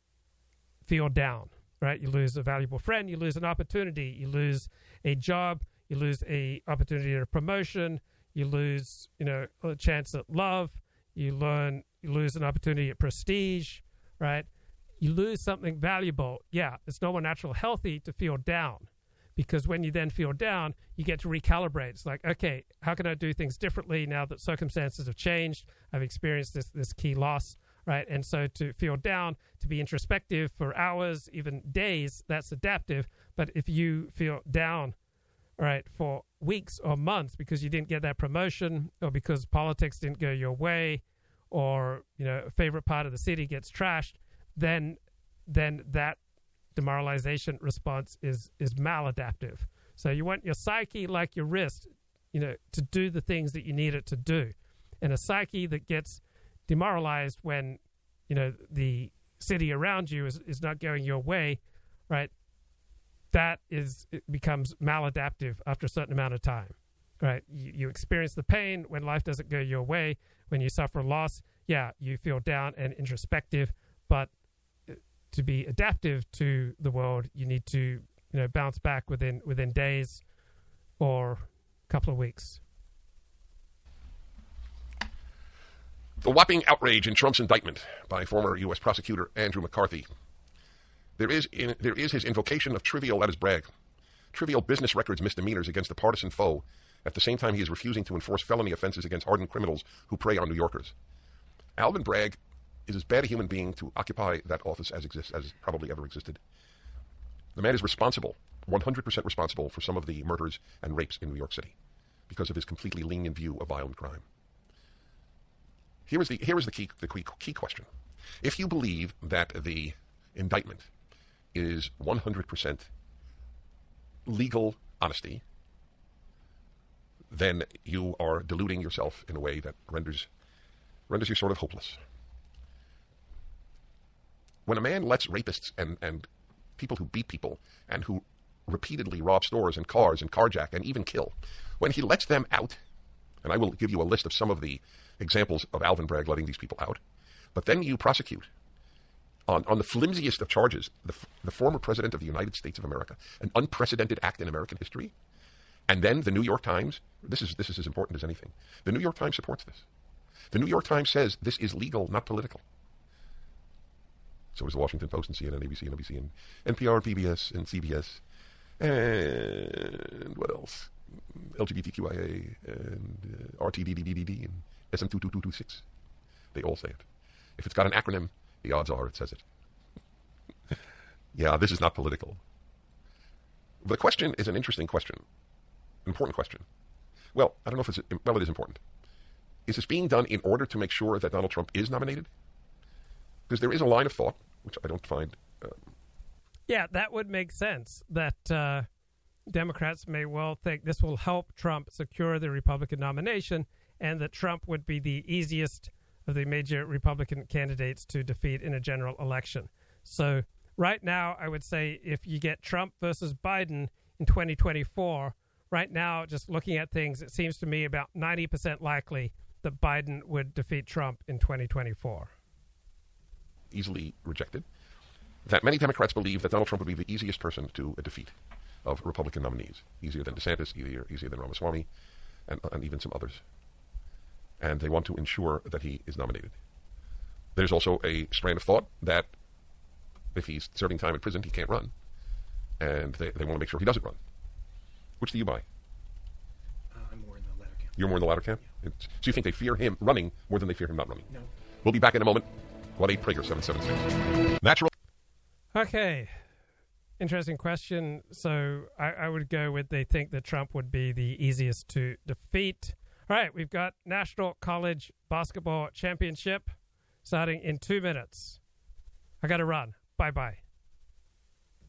feel down, right? You lose a valuable friend, you lose an opportunity, you lose a job, you lose a opportunity at a promotion, you lose, you know, a chance at love, you learn, you lose an opportunity at prestige, right? You lose something valuable. Yeah, it's normal, natural, healthy to feel down because when you then feel down, you get to recalibrate. It's like, okay, how can I do things differently now that circumstances have changed? I've experienced this this key loss. Right? And so to feel down, to be introspective for hours, even days, that's adaptive. But if you feel down, right, for weeks or months because you didn't get that promotion or because politics didn't go your way or, you know, a favorite part of the city gets trashed, then then that demoralization response is is maladaptive. So you want your psyche like your wrist, you know, to do the things that you need it to do. And a psyche that gets demoralized when, you know, the city around you is, is not going your way, right? That is it becomes maladaptive after a certain amount of time. Right? You, you experience the pain when life doesn't go your way, when you suffer loss, yeah, you feel down and introspective, but uh, to be adaptive to the world, you need to you know bounce back within within days or a couple of weeks. The whopping outrage in Trump's indictment by former U.S. prosecutor Andrew McCarthy. There is, in, there is his invocation of trivial, that is Bragg, trivial business records misdemeanors against a partisan foe, at the same time he is refusing to enforce felony offenses against hardened criminals who prey on New Yorkers. Alvin Bragg is as bad a human being to occupy that office as exists as probably ever existed. The man is responsible, 100% responsible for some of the murders and rapes in New York City because of his completely lenient view of violent crime. Here is the here is the key the key, key question. If you believe that the indictment is 100% legal honesty, then you are deluding yourself in a way that renders renders you sort of hopeless. When a man lets rapists and, and people who beat people and who repeatedly rob stores and cars and carjack and even kill, when he lets them out, and I will give you a list of some of the examples of Alvin Bragg letting these people out, but then you prosecute on, on the flimsiest of charges the, the former president of the United States of America, an unprecedented act in American history, and then the New York Times, this is, this is as important as anything, the New York Times supports this. The New York Times says this is legal, not political. So is the Washington Post and CNN, ABC, and NBC, and NPR, PBS, and CBS, and what else? LGBTQIA, and uh, RTDDDD, and SM22226. They all say it. If it's got an acronym, the odds are it says it. (laughs) yeah, this is not political. The question is an interesting question, important question. Well, I don't know if it's, well, it is important. Is this being done in order to make sure that Donald Trump is nominated? Because there is a line of thought, which I don't find. Um, yeah, that would make sense. That uh, Democrats may well think this will help Trump secure the Republican nomination, and that Trump would be the easiest of the major Republican candidates to defeat in a general election. So, right now, I would say if you get Trump versus Biden in 2024, right now, just looking at things, it seems to me about 90% likely that Biden would defeat Trump in 2024 easily rejected, that many Democrats believe that Donald Trump would be the easiest person to defeat of Republican nominees, easier than DeSantis, easier, easier than Ramaswamy, and, and even some others. And they want to ensure that he is nominated. There's also a strand of thought that if he's serving time in prison, he can't run. And they, they want to make sure he doesn't run. Which do you buy? Uh, I'm more in the latter camp. You're more in the latter camp? Yeah. So you think they fear him running more than they fear him not running? No. We'll be back in a moment. 1 8 Prager 776. Natural. Okay. Interesting question. So I, I, would go with they think that Trump would be the easiest to defeat. All right, we've got National College Basketball Championship starting in two minutes. I got to run. Bye bye.